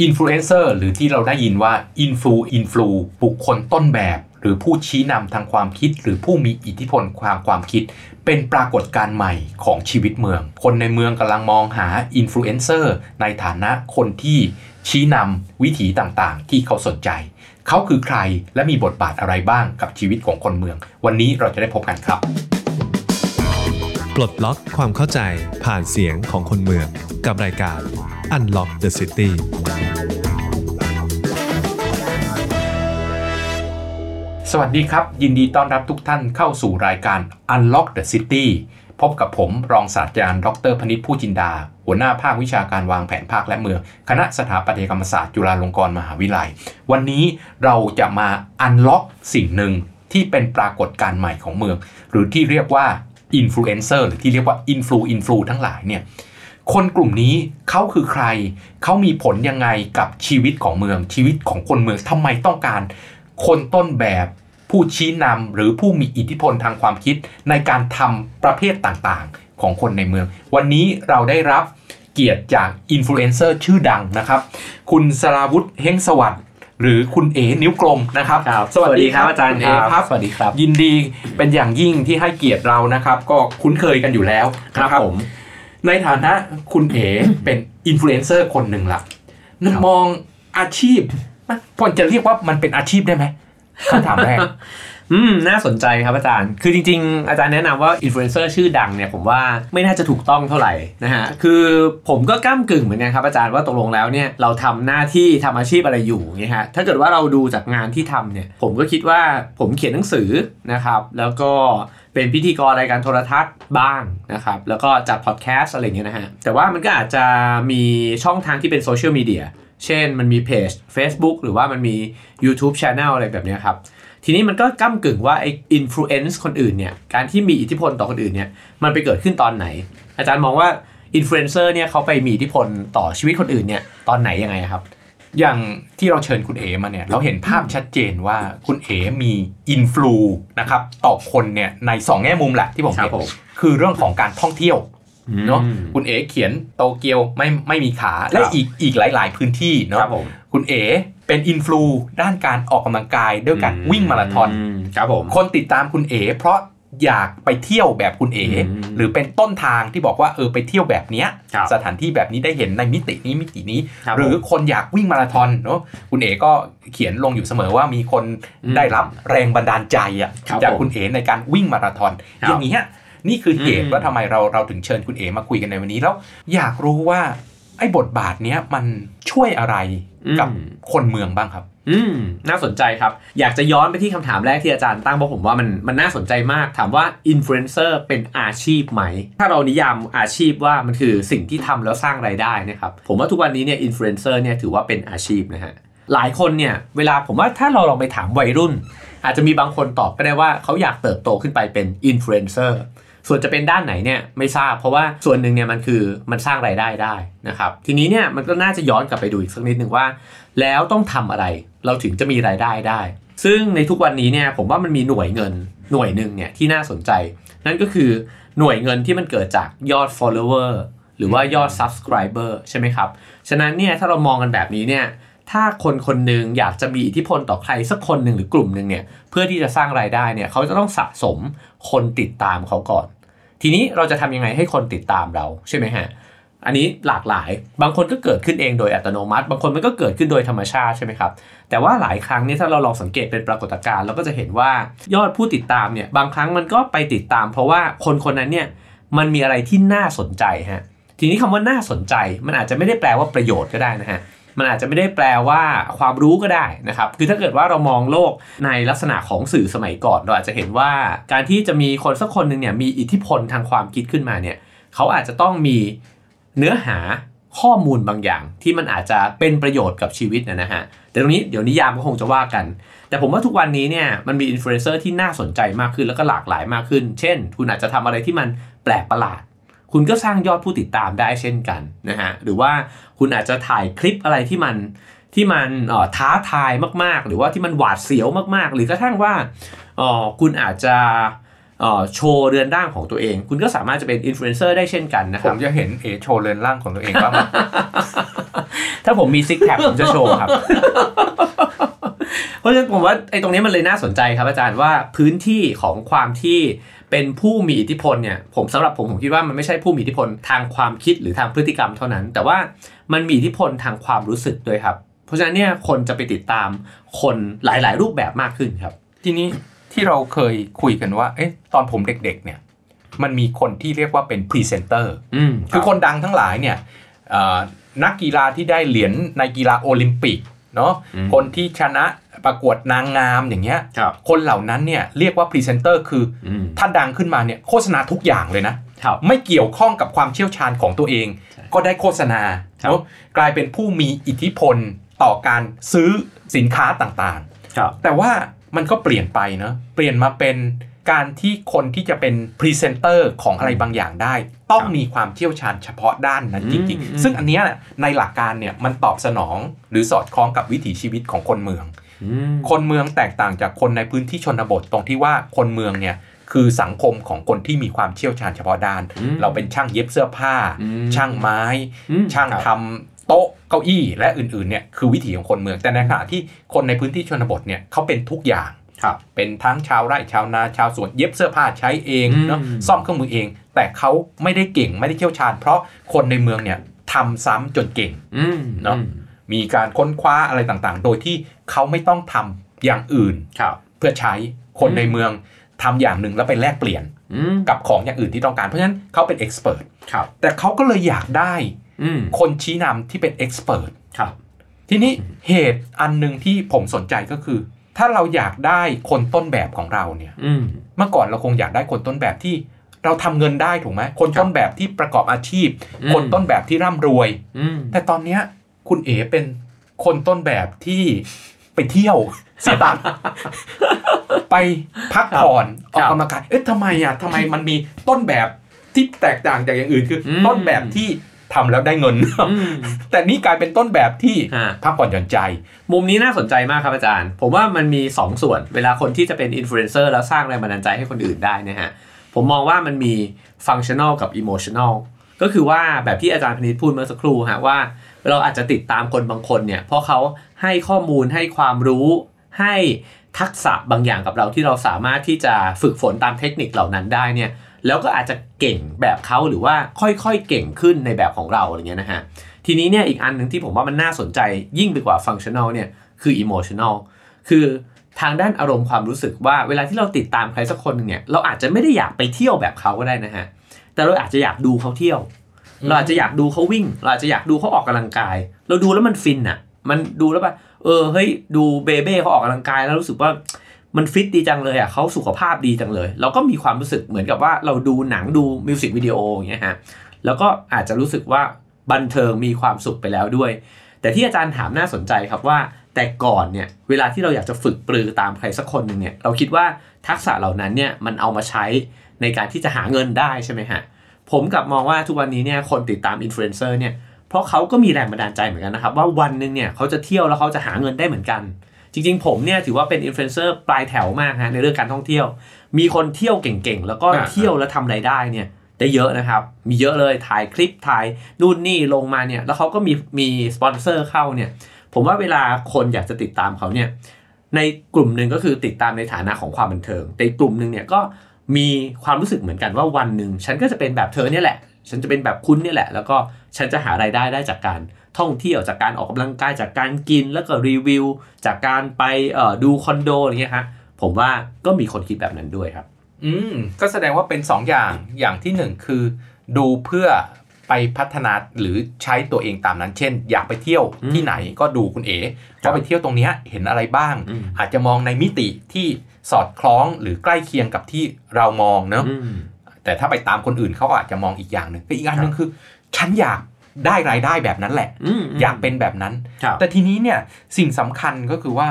อินฟลูเอนเซอร์หรือที่เราได้ยินว่าอินฟลูอินฟลูบุคคลต้นแบบ หรือผู้ชี้นำทางความคิด หรือผู้มีอิทธิพลทางความคิด เป็นปรากฏการณ์ใหม่ของชีวิตเมือง คนในเมืองกำลังมองหาอินฟลูเอนเซอร์ในฐานะคนที่ชี้นำวิถีต่างๆ ที่เขาสนใจ เขาคือใครและมีบทบาทอะไรบ้างกับชีวิตของคนเมือง วันนี้เราจะได้พบกันครับ ปลดล็อกความเข้าใจผ่านเสียงของคนเมือง กับรายการ Unlock the City สวัสดีครับ ยินดีต้อนรับทุกท่านเข้าสู่รายการ Unlock the City พบกับผมรองศาสตราจารย์ดรพนิษฐ์ผู้จินดา หัวหน้าภาควิชาการวางแผนภาคและเมือง คณะสถาปัตยกรรมศาสตร์จุฬาลงกรณ์มหาวิทยาลัย วันนี้เราจะมา Unlock สิ่งหนึ่งที่เป็นปรากฏการณ์ใหม่ของเมือง หรือที่เรียกว่า อินฟลูเอนเซอร์หรือที่เรียกว่าอินฟลูอินฟลูทั้งหลายเนี่ยคนกลุ่มนี้เขาคือใคร เขามีผลยังไงกับชีวิตของเมืองชีวิตของคนเมืองทำไมต้องการคนต้นแบบผู้ชี้นำหรือผู้มีอิทธิพลทางความคิดในการทำประเภทต่างๆ ของคนในเมือง วันนี้เราได้รับเกียรติจากอินฟลูเอนเซอร์ชื่อดังนะครับ คุณสราวุธเฮงสวัสดิ์ หรือคุณเอนิ้วกลมนะครับครับ สวัสดีครับอาจารย์คุณเอครับครับ สวัสดีครับ ยินดีเป็นอย่างยิ่งที่ให้เกียรติเรานะครับ ก็คุ้นเคยกันอยู่แล้วครับนะผมในฐานะคุณเอเป็นอินฟลูเอนเซอร์คนหนึ่งละนั่นมองอาชีพพอจะเรียกว่ามันเป็นอาชีพได้ไหมคำถามแรก อืมน่าสนใจครับอาจารย์ คือจริง ๆ อาจารย์แนะนำว่าอินฟลูเอนเซอร์ชื่อดังเนี่ยผมว่าไม่น่าจะถูกต้องเท่าไหร่นะฮะ คือผมก็ก้ากึ่งเหมือนกันครับอาจารย์ว่าตกลงแล้วเนี่ยเราทำหน้าที่ทำอาชีพอะไรอยู่เงี้ยฮะ ถ้าเกิดว่าเราดูจากงานที่ทำเนี่ยผมก็คิดว่าผมเขียนหนังสือนะครับแล้วก็เป็นพิธีกรรายการโทรทัศน์บ้างนะครับ แล้วก็จัดพอดแคสต์อะไรเงี้ยนะฮะ แต่ว่ามันก็อาจจะมีช่องทางที่เป็นโซเชียลมีเดียเช่นมันมีเพจ Facebook หรือว่ามันมี YouTube Channel อะไรแบบเนี้ยครับ ทีนี้มันก็ก้ากึ่งว่าไอ้ influence คนอื่นเนี่ยการที่มีอิทธิพลต่อคนอื่นเนี่ยมันไปเกิดขึ้นตอนไหน อาจารย์มองว่าอินฟลูเอนเซอร์เนี่ยเขาไปมีอิทธิพลต่อชีวิตคนอื่นเนี่ยตอนไหนยังไงครับ อย่างที่เราเชิญคุณเอมาเนี่ยเราเห็นภาพชัดเจนว่าคุณเอมีอินฟลูนะครับต่อคนเนี่ยในสองแง่มุมแหละที่ผมครัเห็บนผมคือเรื่องของการท่องเที่ยวเนาะอืมคุณเอเขียนโตเกียวไม่ไม่มีขาและอีกอีกหลาย ๆ พื้นที่เนาะครับผมคุณเอ เป็นอินฟลูด้านการออกกำลังกายด้วยการวิ่งมาราธอนมครับผมคนติดตามคุณเอเพราะอยากไปเที่ยวแบบคุณเออืมหรือเป็นต้นทางที่บอกว่าเออไปเที่ยวแบบเนี้ยครับสถานที่แบบนี้ได้เห็นในมิตินี้มิตินี้ครับหรือคนอยากวิ่งมาราธอนเนาะคุณเอก็เขียนลงอยู่เสมอว่ามีคนอืมได้รับแรงบันดาลใจอะครับจากผมคุณเอในการวิ่งมาราธอนครับอย่างนี้ยนี่คือเหตุอืมว่าทำไมเราเราถึงเชิญคุณเอมาคุยกันในวันนี้แล้วอยากรู้ว่า ไอ้บทบาทเนี้ยมันช่วยอะไรกับคนเมืองบ้างครับ อืมน่าสนใจครับ อยากจะย้อนไปที่คำถามแรกที่อาจารย์ตั้งเพราะผมว่ามันมันน่าสนใจมาก ถามว่าอินฟลูเอนเซอร์เป็นอาชีพไหม ถ้าเรานิยามอาชีพว่ามันคือสิ่งที่ทำแล้วสร้างรายได้นะครับ ผมว่าทุกวันนี้เนี่ยอินฟลูเอนเซอร์เนี่ยถือว่าเป็นอาชีพนะฮะ หลายคนเนี่ยเวลาผมว่าถ้าเราลองไปถามวัยรุ่น อาจจะมีบางคนตอบก็ได้ว่าเขาอยากเติบโตขึ้นไปเป็นอินฟลูเอนเซอร์ ส่วนจะเป็นด้านไหนเนี่ยไม่ทราบ เพราะว่าส่วนหนึ่งเนี่ยมันคือมันสร้างรายได้ได้นะครับ ทีนี้เนี่ยมันก็น่าจะย้อนกลับไปดูอีกสักนิดหนึ่งว่า แล้วต้องทำอะไรเราถึงจะมีรายได้ได้ ซึ่งในทุกวันนี้เนี่ยผมว่ามันมีหน่วยเงินหน่วยหนึ่งเนี่ยที่น่าสนใจ นั่นก็คือหน่วยเงินที่มันเกิดจากยอด follower หรือว่ายอด subscriber ใช่ไหมครับ ฉะนั้นเนี่ยถ้าเรามองกันแบบนี้เนี่ย ถ้าคนคนหนึ่งอยากจะมีอิทธิพลต่อใครสักคนหนึ่งหรือกลุ่มหนึ่งเนี่ยเพื่อที่จะสร้างรายได้เนี่ยเขาจะต้องสะสมคนติดตามเขาก่อน ทีนี้เราจะทำยังไงให้คนติดตามเราใช่ไหมฮะอันนี้หลากหลาย บางคนก็เกิดขึ้นเองโดยอัตโนมัติ บางคนมันก็เกิดขึ้นโดยธรรมชาติใช่ไหมครับ แต่ว่าหลายครั้งนี่ถ้าเราลองสังเกตเป็นปรากฏการณ์เราก็จะเห็นว่ายอดผู้ติดตามเนี่ยบางครั้งมันก็ไปติดตาม เพราะว่าคนคนนั้นเนี่ยมันมีอะไรที่น่าสนใจฮะ ทีนี้คำว่าน่าสนใจมันอาจจะไม่ได้แปลว่าประโยชน์ก็ได้นะฮะ มันอาจจะไม่ได้แปลว่าความรู้ก็ได้นะครับ คือถ้าเกิดว่าเรามองโลกในลักษณะของสื่อสมัยก่อน เราอาจจะเห็นว่าการที่จะมีคนสักคนหนึ่งเนี่ยมีอิทธิพลทางความคิดขึ้นมาเนี่ยเขาอาจจะต้องมีเนื้อหาข้อมูลบางอย่าง ที่มันอาจจะเป็นประโยชน์กับชีวิตนะฮะ แต่ตรงนี้เดี๋ยวนิยามก็คงจะว่ากัน แต่ผมว่าทุกวันนี้เนี่ยมันมีอินฟลูเอนเซอร์ที่น่าสนใจมากขึ้นแล้วก็หลากหลายมากขึ้น เช่น คุณอาจจะทำอะไรที่มันแปลกประหลาด คุณก็สร้างยอดผู้ติดตามได้เช่นกันนะฮะหรือว่าคุณอาจจะถ่ายคลิปอะไรที่มันที่มันเอ่อท้าทายมาก ๆ หรือว่าที่มันหวาดเสียวมาก ๆ หรือกระทั่งว่าเอ่อคุณอาจจะเอ่อโชว์เรือนร่างของตัวเอง คุณก็สามารถจะเป็นอินฟลูเอนเซอร์ได้เช่นกันนะครับผมจะเห็นเอโชว์เรือนร่างของตัวเองบ้างถ้าผมมีซิกแพคผมจะโชว์ครับ เพราะฉะนั้นผมว่าไอ้ตรงนี้มันเลยน่าสนใจครับอาจารย์ว่าพื้นที่ของความที่ เป็นผู้มีอิทธิพลเนี่ยผมสำหรับผมผมคิดว่ามันไม่ใช่ผู้มีอิทธิพลทางความคิดหรือทางพฤติกรรมเท่านั้น แต่ว่ามันมีอิทธิพลทางความรู้สึกด้วยครับ เพราะฉะนั้นเนี่ยคนจะไปติดตามคนหลาย ๆ รูปแบบมากขึ้นครับ ทีนี้ที่เราเคยคุยกันว่าเอ๊ะตอนผมเด็ก ๆ เนี่ยมันมีคนที่เรียกว่าเป็นพรีเซนเตอร์อืมคือคนดังทั้งหลายเนี่ยเอ่อนักกีฬาที่ได้เหรียญในกีฬาโอลิมปิกเนาะอืมคนที่ชนะ ประกวดนางงามอย่างเงี้ยครับคนเหล่านั้นเนี่ยเรียกว่าพรีเซนเตอร์คืออืมถ้าดังขึ้นมาเนี่ยโฆษณาทุกอย่างเลยนะครับไม่เกี่ยวข้องกับความเชี่ยวชาญของตัวเองใช่ก็ได้โฆษณาครับเนอะกลายเป็นผู้มีอิทธิพลต่อการซื้อสินค้าต่างๆครับแต่ว่ามันก็เปลี่ยนไปเนอะเปลี่ยนมาเป็นการที่คนที่จะเป็นพรีเซนเตอร์ของอะไรบางอย่างได้ ต้องครับมีความเชี่ยวชาญเฉพาะด้านนั้นจริงอืมอืมๆซึ่งอันเนี้ยในหลักการเนี่ยมันตอบสนองหรือสอดคล้องกับวิถีชีวิตของคนเมืองอืม คนเมืองแตกต่างจากคนในพื้นที่ชนบทตรงที่ว่าคนเมืองเนี่ยคือสังคมของคนที่มีความเชี่ยวชาญเฉพาะด้านอืมเราเป็นช่างเย็บเสื้อผ้าอืมช่างไม้อืมช่างครับทำโต๊ะเก้าอี้และอื่นๆเนี่ยคือวิถีของคนเมือง แต่ในขณะที่คนในพื้นที่ชนบทเนี่ยเขาเป็นทุกอย่างครับเป็นทั้งชาวไร่ชาวนาชาวสวนเย็บเสื้อผ้าใช้เองอืมเนาะซ่อมเครื่องมือเอง แต่เขาไม่ได้เก่งไม่ได้เชี่ยวชาญ เพราะคนในเมืองเนี่ยทำซ้ำจนเก่งอืมเนอะ มีการค้นคว้าอะไรต่างๆ โดยที่เขาไม่ต้องทำอย่างอื่นครับเพื่อใช้คนอืมในเมืองทำอย่างหนึ่งแล้วไปแลกเปลี่ยนอืมกับของอย่างอื่นที่ต้องการเพราะฉะนั้นเขาเป็นเอ็กซ์เพรสครับแต่เขาก็เลยอยากได้อืมคนชี้นำที่เป็นเอ็กซ์เพรสครับทีนี้เหตุอันหนึ่งที่ผมสนใจก็คือ ถ้าเราอยากได้คนต้นแบบของเราเนี่ยอืมเมื่อก่อนเราคงอยากได้คนต้นแบบที่เราทำเงินได้ถูกไหมคนต้นแบบที่ประกอบอาชีพอืมคนต้นแบบที่ร่ำรวยอืมแต่ตอนเนี้ย คุณเอ๋เป็นคนต้นแบบที่ไปเที่ยวเสียตังค์ไปพักผ่อนออกกำลังกายเอ๊ะทำไมอะทำไมมันมีต้นแบบที่แตกต่างจากอย่างอื่นคืออมต้นแบบที่ทำแล้วได้เงินอืมแต่นี่กลายเป็นต้นแบบที่ฮะพักผ่อนหย่อนใจ มุมนี้น่าสนใจมากครับอาจารย์ ผมว่ามันมี 2 ส่วน เวลาคนที่จะเป็นอินฟลูเอนเซอร์แล้วสร้างแรงบันดาลใจให้คนอื่นได้นะฮะ ผมมองว่ามันมีฟังชั่น a ลกับอิโมชัน a ลก็คือว่าแบบที่อาจารย์พนิษพูดเมื่อสักครู่ฮะว่า เราอาจจะติดตามคนบางคนเนี่ยเพราะเขาให้ข้อมูลให้ความรู้ให้ทักษะบางอย่างกับเราที่เราสามารถที่จะฝึกฝนตามเทคนิคเหล่านั้นได้เนี่ยแล้วก็อาจจะเก่งแบบเขาหรือว่าค่อยๆเก่งขึ้นในแบบของเราอะไรเงี้ยนะฮะทีนี้เนี่ยอีกอันหนึ่งที่ผมว่ามันน่าสนใจยิ่งไปกว่าฟังชั่น a ลเนี่ยคืออิโมชั่น a ลคือทางด้านอารมณ์ความรู้สึกว่าเวลาที่เราติดตามใครสักคนหนึ่งเนี่ยเราอาจจะไม่ได้อยากไปเที่ยวแบบเขาก็ได้นะฮะแต่เราอาจจะอยากดูเขาเที่ยว เราอาจจะอยากดูเขาวิ่ง เราอาจจะอยากดูเขาออกกำลังกาย เราดูแล้วมันฟินอะ มันดูแล้วแบบเออเฮ้ยดูเบเบ้เขาออกกำลังกายแล้วรู้สึกว่ามันฟิตดีจังเลยอะเขาสุขภาพดีจังเลย เราก็มีความรู้สึกเหมือนกับว่าเราดูหนังดูมิวสิกวิดีโออย่างเงี้ยฮะแล้วก็อาจจะรู้สึกว่าบันเทิงมีความสุขไปแล้วด้วย แต่ที่อาจารย์ถามน่าสนใจครับว่า แต่ก่อนเนี่ยเวลาที่เราอยากจะฝึกปรือตามใครสักคนหนึ่งเนี่ยเราคิดว่าทักษะเหล่านั้นเนี่ยมันเอามาใช้ในการที่จะหาเงินได้ใช่ไหมฮะ ผมกลับมองว่าทุกวันนี้เนี่ยคนติดตามอินฟลูเอนเซอร์เนี่ยเพราะเขาก็มีแรงบันดาลใจเหมือนกันนะครับ ว่าวันหนึ่งเนี่ยเขาจะเที่ยวแล้วเขาจะหาเงินได้เหมือนกัน จริงๆ ผมเนี่ยถือว่าเป็นอินฟลูเอนเซอร์ปลายแถวมากฮะในเรื่องการท่องเที่ยว มีคนเที่ยวเก่งๆ แล้วก็อ่าเที่ยวแล้วทำรายได้เนี่ยได้เยอะนะครับ มีเยอะเลยถ่ายคลิปถ่ายนู่นนี่ลงมาเนี่ยแล้วเขาก็มีมีสปอนเซอร์เข้าเนี่ยผมว่าเวลาคนอยากจะติดตามเขาเนี่ยในกลุ่มหนึ่งก็คือติดตามในฐานะของความบันเทิง แต่อีกกลุ่มหนึ่งเนี่ยก็ มีความรู้สึกเหมือนกันว่าวันหนึ่งฉันก็จะเป็นแบบเธอเนี่ยแหละ ฉันจะเป็นแบบคุณเนี่ยแหละ แล้วก็ฉันจะหารายได้ได้จากการท่องเที่ยวจากการออกกำลังกายจากการกินแล้วก็รีวิว จากการไปเอ่อดูคอนโดอะไรเงี้ยครับผมว่าก็มีคนคิดแบบนั้นด้วยครับ อืมก็แสดงว่าเป็นสองอย่างอย่างที่หนึ่งคือ ดูเพื่อไปพัฒนาหรือใช้ตัวเองตามนั้น เช่น อยากไปเที่ยวอืมที่ไหนก็ดูคุณเอ๋ครับว่าไปเที่ยวตรงเนี้ยเห็นอะไรบ้างอืมอาจจะมองในมิติที่ สอดคล้องหรือใกล้เคียงกับที่เรามองเนอะอืมแต่ถ้าไปตามคนอื่นเขาก็อาจจะมองอีกอย่างหนึ่งแต่อีกอันหนึ่งคือ ฉันอยากได้รายได้แบบนั้นแหละอืมอยากเป็นแบบนั้นครับแต่ทีนี้เนี่ยสิ่งสำคัญก็คือว่า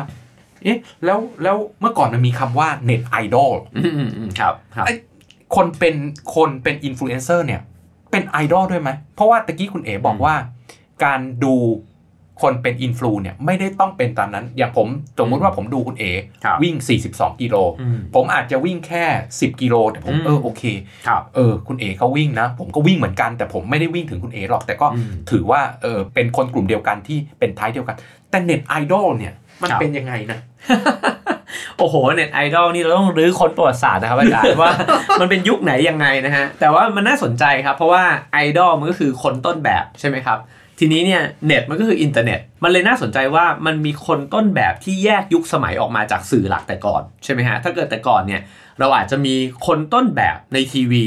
เอ๊ะแล้วแล้วเมื่อก่อนมันมีคำว่าเน็ตไอดอลอืมอืมอืมครับครับไอ้คนเป็นคนเป็นอินฟลูเอนเซอร์เนี่ย เป็นไอดอลด้วยไหมเพราะว่าตะกี้คุณเอ๋บอกว่า การดู คนเป็นอินฟลูเนี่ยไม่ได้ต้องเป็นตามนั้น อย่างผมสมมติว่าผมดูคุณเอครับวิ่ง 42 กิโลอืมผมอาจจะวิ่งแค่ 10 กิโล แต่ผมอืมเออโอเคครับเออคุณเอเขาวิ่งนะ ผมก็วิ่งเหมือนกัน แต่ผมไม่ได้วิ่งถึงคุณเอหรอก แต่ก็อืมถือว่าเออเป็นคนกลุ่มเดียวกันที่เป็น type เดียวกัน แต่เน็ตไอดอลเนี่ยมันครับเป็นยังไงนะโอ้โหเน็ตไอดอลนี่เราต้องรื้อค้นประวัติศาสตร์นะครับอาจารย์ว่ามันเป็นยุคไหนยังไงนะฮะแต่ว่ามันน่าสนใจครับ เพราะว่าไอดอลมันก็คือคนต้นแบบใช่ไหมครับ ทีนี้เนี่ยเน็ตมันก็คืออินเทอร์เน็ต มันเลยน่าสนใจว่ามันมีคนต้นแบบที่แยกยุคสมัยออกมาจากสื่อหลักแต่ก่อนใช่ไหมฮะถ้าเกิดแต่ก่อนเนี่ยเราอาจจะมีคนต้นแบบในทีวี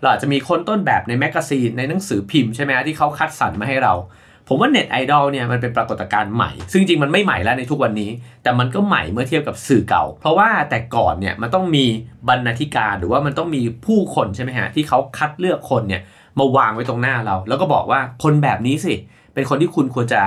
เราอาจจะมีคนต้นแบบในแมกกาซีนในหนังสือพิมพ์ใช่ไหมฮะที่เขาคัดสรรมาให้เรา ผมว่าเน็ตไอดอลเนี่ยมันเป็นปรากฏการณ์ใหม่ ซึ่งจริงมันไม่ใหม่แล้วในทุกวันนี้ แต่มันก็ใหม่เมื่อเทียบกับสื่อเก่า เพราะว่าแต่ก่อนเนี่ยมันต้องมีบรรณาธิการหรือว่ามันต้องมีผู้คนใช่ไหมฮะที่เขาคัดเลือกคนเนี่ย มาวางไว้ตรงหน้าเรา แล้วก็บอกว่าคนแบบนี้สิ เป็นคนที่คุณควรจะ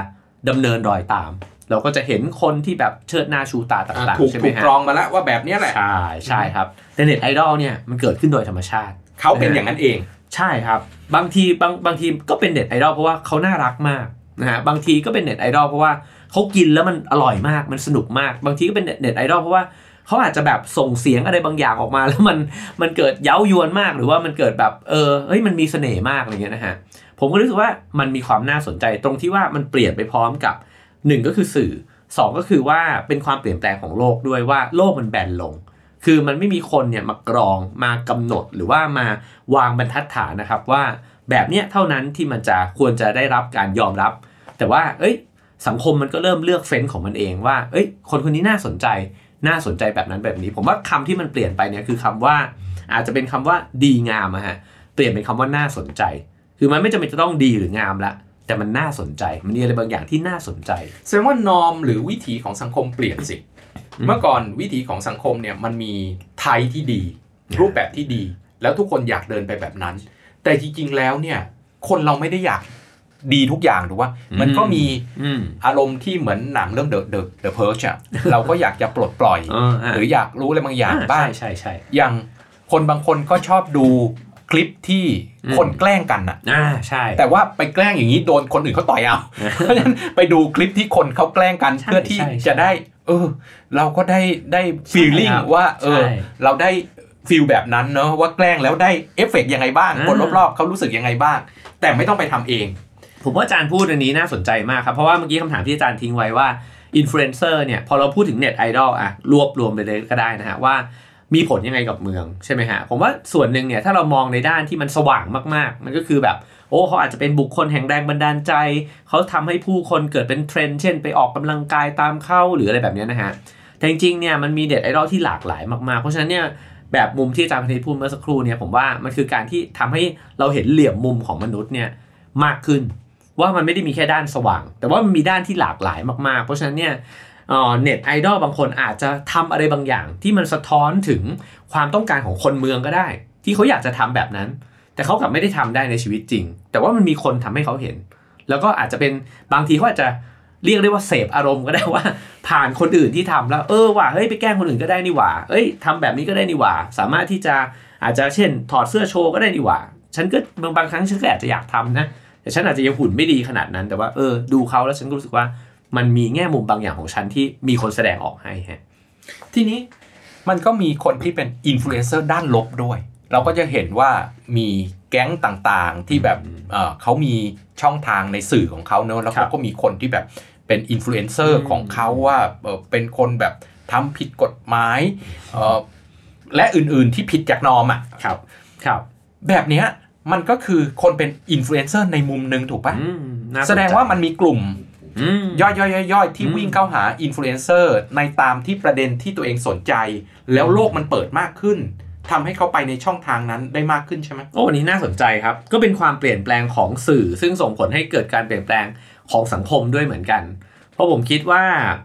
ดำเนินรอยตาม เราก็จะเห็นคนที่แบบเชิดหน้าชูตาต่างถูกๆใช่ไหมถูกฮะกรองมาแล้วว่าแบบเนี้ยแหละ ใช่ใช่ครับแต่เน็ตไอดอลเนี่ยมันเกิดขึ้นโดยธรรมชาติ เขาเป็นอย่างนั้นเอง ใช่ครับ บางทีบางบางทีก็เป็นเน็ตไอดอลเพราะว่าเขาน่ารักมากนะฮะบางทีก็เป็นเน็ตไอดอลเพราะว่าเขากินแล้วมันอร่อยมากมันสนุกมาก บางทีก็เป็นเน็ตไอดอลเพราะว่า เขาอาจจะแบบส่งเสียงอะไรบางอย่างออกมา แล้วมันมันเกิดเย้ายวนมากหรือว่ามันเกิดแบบเออเฮ้ยมันมีเสน่ห์มากอะไรเงี้ยนะฮะผมก็รู้สึกว่ามันมีความน่าสนใจตรงที่ว่ามันเปลี่ยนไปพร้อมกับหนึ่งก็คือสื่อสองก็คือว่าเป็นความเปลี่ยนแปลงของโลกด้วยว่าโลกมันแบนลง คือมันไม่มีคนเนี่ยมากรองมากำหนดหรือว่ามาวางบรรทัดฐานนะครับว่าแบบเนี้ยเท่านั้นที่มันจะควรจะได้รับการยอมรับ แต่ว่าเอ้ยสังคมมันก็เริ่มเลือกเฟ้นของมันเองว่า เอ้ย คนคนนี้น่าสนใจ น่าสนใจแบบนั้นแบบนี้ ผมว่าคำที่มันเปลี่ยนไปเนี่ยคือคำว่าอาจจะเป็นคำว่าดีงามอะฮะเปลี่ยนเป็นคำว่าน่าสนใจ คือมันไม่จำเป็นจะต้องดีหรืองามละแต่มันน่าสนใจ มันมีอะไรบางอย่างที่น่าสนใจแสดงว่านอมหรือวิถีของสังคมเปลี่ยนสิอืมเมื่อก่อนวิถีของสังคมเนี่ยมันมีไทยที่ดี รูปแบบที่ดี แล้วทุกคนอยากเดินไปแบบนั้น แต่จริงๆแล้วเนี่ยคนเราไม่ได้อยาก ดีทุกอย่างถูกว่า มันก็มีอืมอารมณ์ที่เหมือนหนังเรื่อง The The The Purge อะเราก็อยากจะปลดปล่อยเอออะหรืออยากรู้อะไรบางอย่างบ้างใช่ใช่อย่างคนบางคนก็ชอบดูคลิปที่อืมคนแกล้งกันอะอ่าใช่ แต่ว่าไปแกล้งอย่างนี้โดนคนอื่นเขาต่อยเอาเพราะฉะนั้นไปดูคลิปที่คนเขาแกล้งกันใช่เพื่อที่ใช่ใช่จะได้ เออ เราก็ได้ได้ feeling ครับว่าเออใช่เราได้ feel แบบนั้นเนอะว่าแกล้งแล้วได้เอฟเฟกต์ยังไงบ้างอ่าคนรอบๆเขารู้สึกยังไงบ้าง แต่ไม่ต้องไปทำเอง ผมว่าอาจารย์พูดอันนี้น่าสนใจมากครับ เพราะว่าเมื่อกี้คำถามที่อาจารย์ทิ้งไว้ว่าอินฟลูเอนเซอร์เนี่ยพอเราพูดถึงเน็ตไอดอลอะรวบรวมไปเลยก็ได้นะฮะว่ามีผลยังไงกับเมืองใช่ไหมฮะผมว่าส่วนหนึ่งเนี่ยถ้าเรามองในด้านที่มันสว่างมากๆ มันก็คือแบบโอ้เขาอาจจะเป็นบุคคลแห่งแรงบันดาลใจ เขาทำให้ผู้คนเกิดเป็นเทรนด์เช่น ไปออกกำลังกายตามเข้าหรืออะไรแบบนี้นะฮะแต่จริงๆเนี่ยมันมีเน็ตไอดอลที่หลากหลายมากๆ เพราะฉะนั้นเนี่ยแบบมุมที่อาจารย์พนิษพูดเมื่อสักครู่เนี่ยผมว่ามันคือการที่ทำให้เราเห็นเหลี่ยมมุมของมนุษย์เนี่ยมากขึ้น ว่ามันไม่ได้มีแค่ด้านสว่าง แต่ว่ามันมีด้านที่หลากหลายมากๆ เพราะฉะนั้นเนี่ยเน็ตไอดอลบางคนอาจจะทำอะไรบางอย่าง ที่มันสะท้อนถึงความต้องการของคนเมืองก็ได้ ที่เขาอยากจะทำแบบนั้น แต่เขากลับไม่ได้ทำได้ในชีวิตจริง แต่ว่ามันมีคนทำให้เขาเห็น แล้วก็อาจจะเป็นบางทีเขาอาจจะเรียกได้ว่าเสพอารมณ์ก็ได้ว่า ผ่านคนอื่นที่ทำแล้ว เออว่ะเฮ้ยไปแกล้งคนอื่นก็ได้นี่หว่าเอ้ยทำแบบนี้ก็ได้นี่หว่า สามารถที่จะอาจจะเช่น ถอดเสื้อโชว์ก็ได้นี่หว่า ฉันก็บางบางครั้งฉันก็อาจจะอยากทำนะ แต่ฉันอาจจะยังหุ่นไม่ดีขนาดนั้น แต่ว่าเออดูเขาแล้วฉันก็รู้สึกว่ามันมีแง่มุมบางอย่างของฉันที่มีคนแสดงออกให้ฮะทีนี้มันก็มีคนที่เป็นอินฟลูเอนเซอร์ด้านลบด้วย เราก็จะเห็นว่ามีแก๊งต่างๆที่แบบเอ่อเขามีช่องทางในสื่อของเขาเนอะแล้วครัเขาบก็มีคนที่แบบเป็นอินฟลูเอนเซอร์อืมของเขาว่าเอ่อเป็นคนแบบทำผิดกฎหมายเอ่อและอื่นๆที่ผิดจาก norm อะครับ ครับ แบบเนี้ย มันก็คือคนเป็นอินฟลูเอนเซอร์ในมุมหนึ่งถูกปะอืมน่าสนใจแสดงว่ามันมีกลุ่มอืมย่อยๆย่อยๆที่อืมวิ่งเข้าหาอินฟลูเอนเซอร์ในตามที่ประเด็นที่ตัวเองสนใจ แล้วโลกมันเปิดมากขึ้นทำให้เขาไปในช่องทางนั้นได้มากขึ้นใช่ไหมโอ้อันนี้น่าสนใจครับ ก็เป็นความเปลี่ยนแปลงของสื่อ ซึ่งส่งผลให้เกิดการเปลี่ยนแปลงของสังคมด้วยเหมือนกัน เพราะผมคิดว่า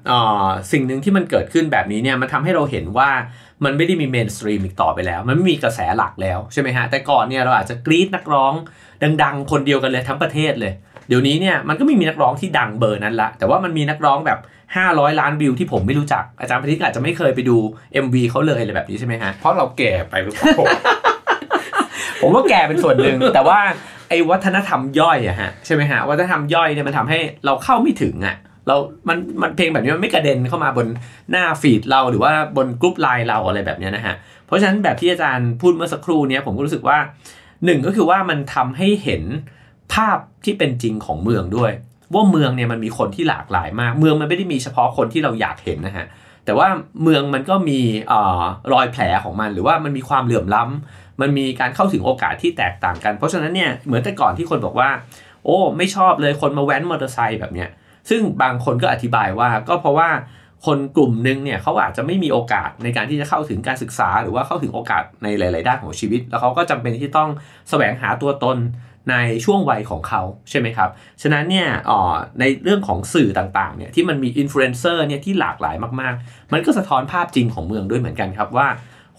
เอ่อสิ่งหนึ่งที่มันเกิดขึ้นแบบนี้เนี่ยมันทำให้เราเห็นว่ามันไม่ได้มี mainstream อีกต่อไปแล้ว มันไม่มีกระแสหลักแล้วใช่ไหมฮะแต่ก่อนเนี่ยเราอาจจะกรี๊ดนักร้องดัง ๆ คนเดียวกันเลยทั้งประเทศเลย เดี๋ยวนี้เนี่ยมันก็ไม่มีนักร้องที่ดังเบอร์นั้นละแต่ว่ามันมีนักร้องแบบ 500 ล้านวิวที่ผมไม่รู้จักอาจารย์พนิษฐ์อาจจะไม่เคยไปดู MV เขาเลยอะไรแบบนี้ใช่ไหมฮะเพราะเราแก่ไปหรือเปล่าผมว่าแก่เป็นส่วนหนึ่งแต่ว่าไอ้วัฒนธรรมย่อยอะฮะใช่ไหมฮะวัฒนธรรมย่อยเนี่ยมันทำให้เราเข้าไม่ถึงอะ เรา มัน มันเพลงแบบนี้มันไม่กระเด็นเข้ามาบนหน้าฟีดเราหรือว่าบน group LINE เราอะไรแบบนี้นะฮะ เพราะฉะนั้นแบบที่อาจารย์พูดเมื่อสักครู่เนี้ยผมก็รู้สึกว่าหนึ่งก็คือว่ามันทำให้เห็นภาพที่เป็นจริงของเมืองด้วย ว่าเมืองเนี่ยมันมีคนที่หลากหลายมาก เมืองมันไม่ได้มีเฉพาะคนที่เราอยากเห็นนะฮะแต่ว่าเมืองมันก็มีออรอยแผลของมัน หรือว่ามันมีความเหลื่อมล้ำมันมีการเข้าถึงโอกาสที่แตกต่างกัน เพราะฉะนั้นเนี่ยเหมือนแต่ก่อนที่คนบอกว่า โอ้ ไม่ชอบเลยคนมาแว้นมอเตอร์ไซค์แบบเนี้ย ซึ่งบางคนก็อธิบายว่าก็เพราะว่าคนกลุ่มหนึ่งเนี่ยเขาอาจจะไม่มีโอกาสในการที่จะเข้าถึงการศึกษา หรือว่าเข้าถึงโอกาสในหลาย ๆ ด้านของชีวิต แล้วเขาก็จำเป็นที่ต้องแสวงหาตัวตนในช่วงวัยของเขาใช่ไหมครับ ฉะนั้นเนี่ยอ๋อในเรื่องของสื่อต่าง ๆ เนี่ยที่มันมีอินฟลูเอนเซอร์เนี่ยที่หลากหลายมาก ๆ มันก็สะท้อนภาพจริงของเมืองด้วยเหมือนกันครับว่า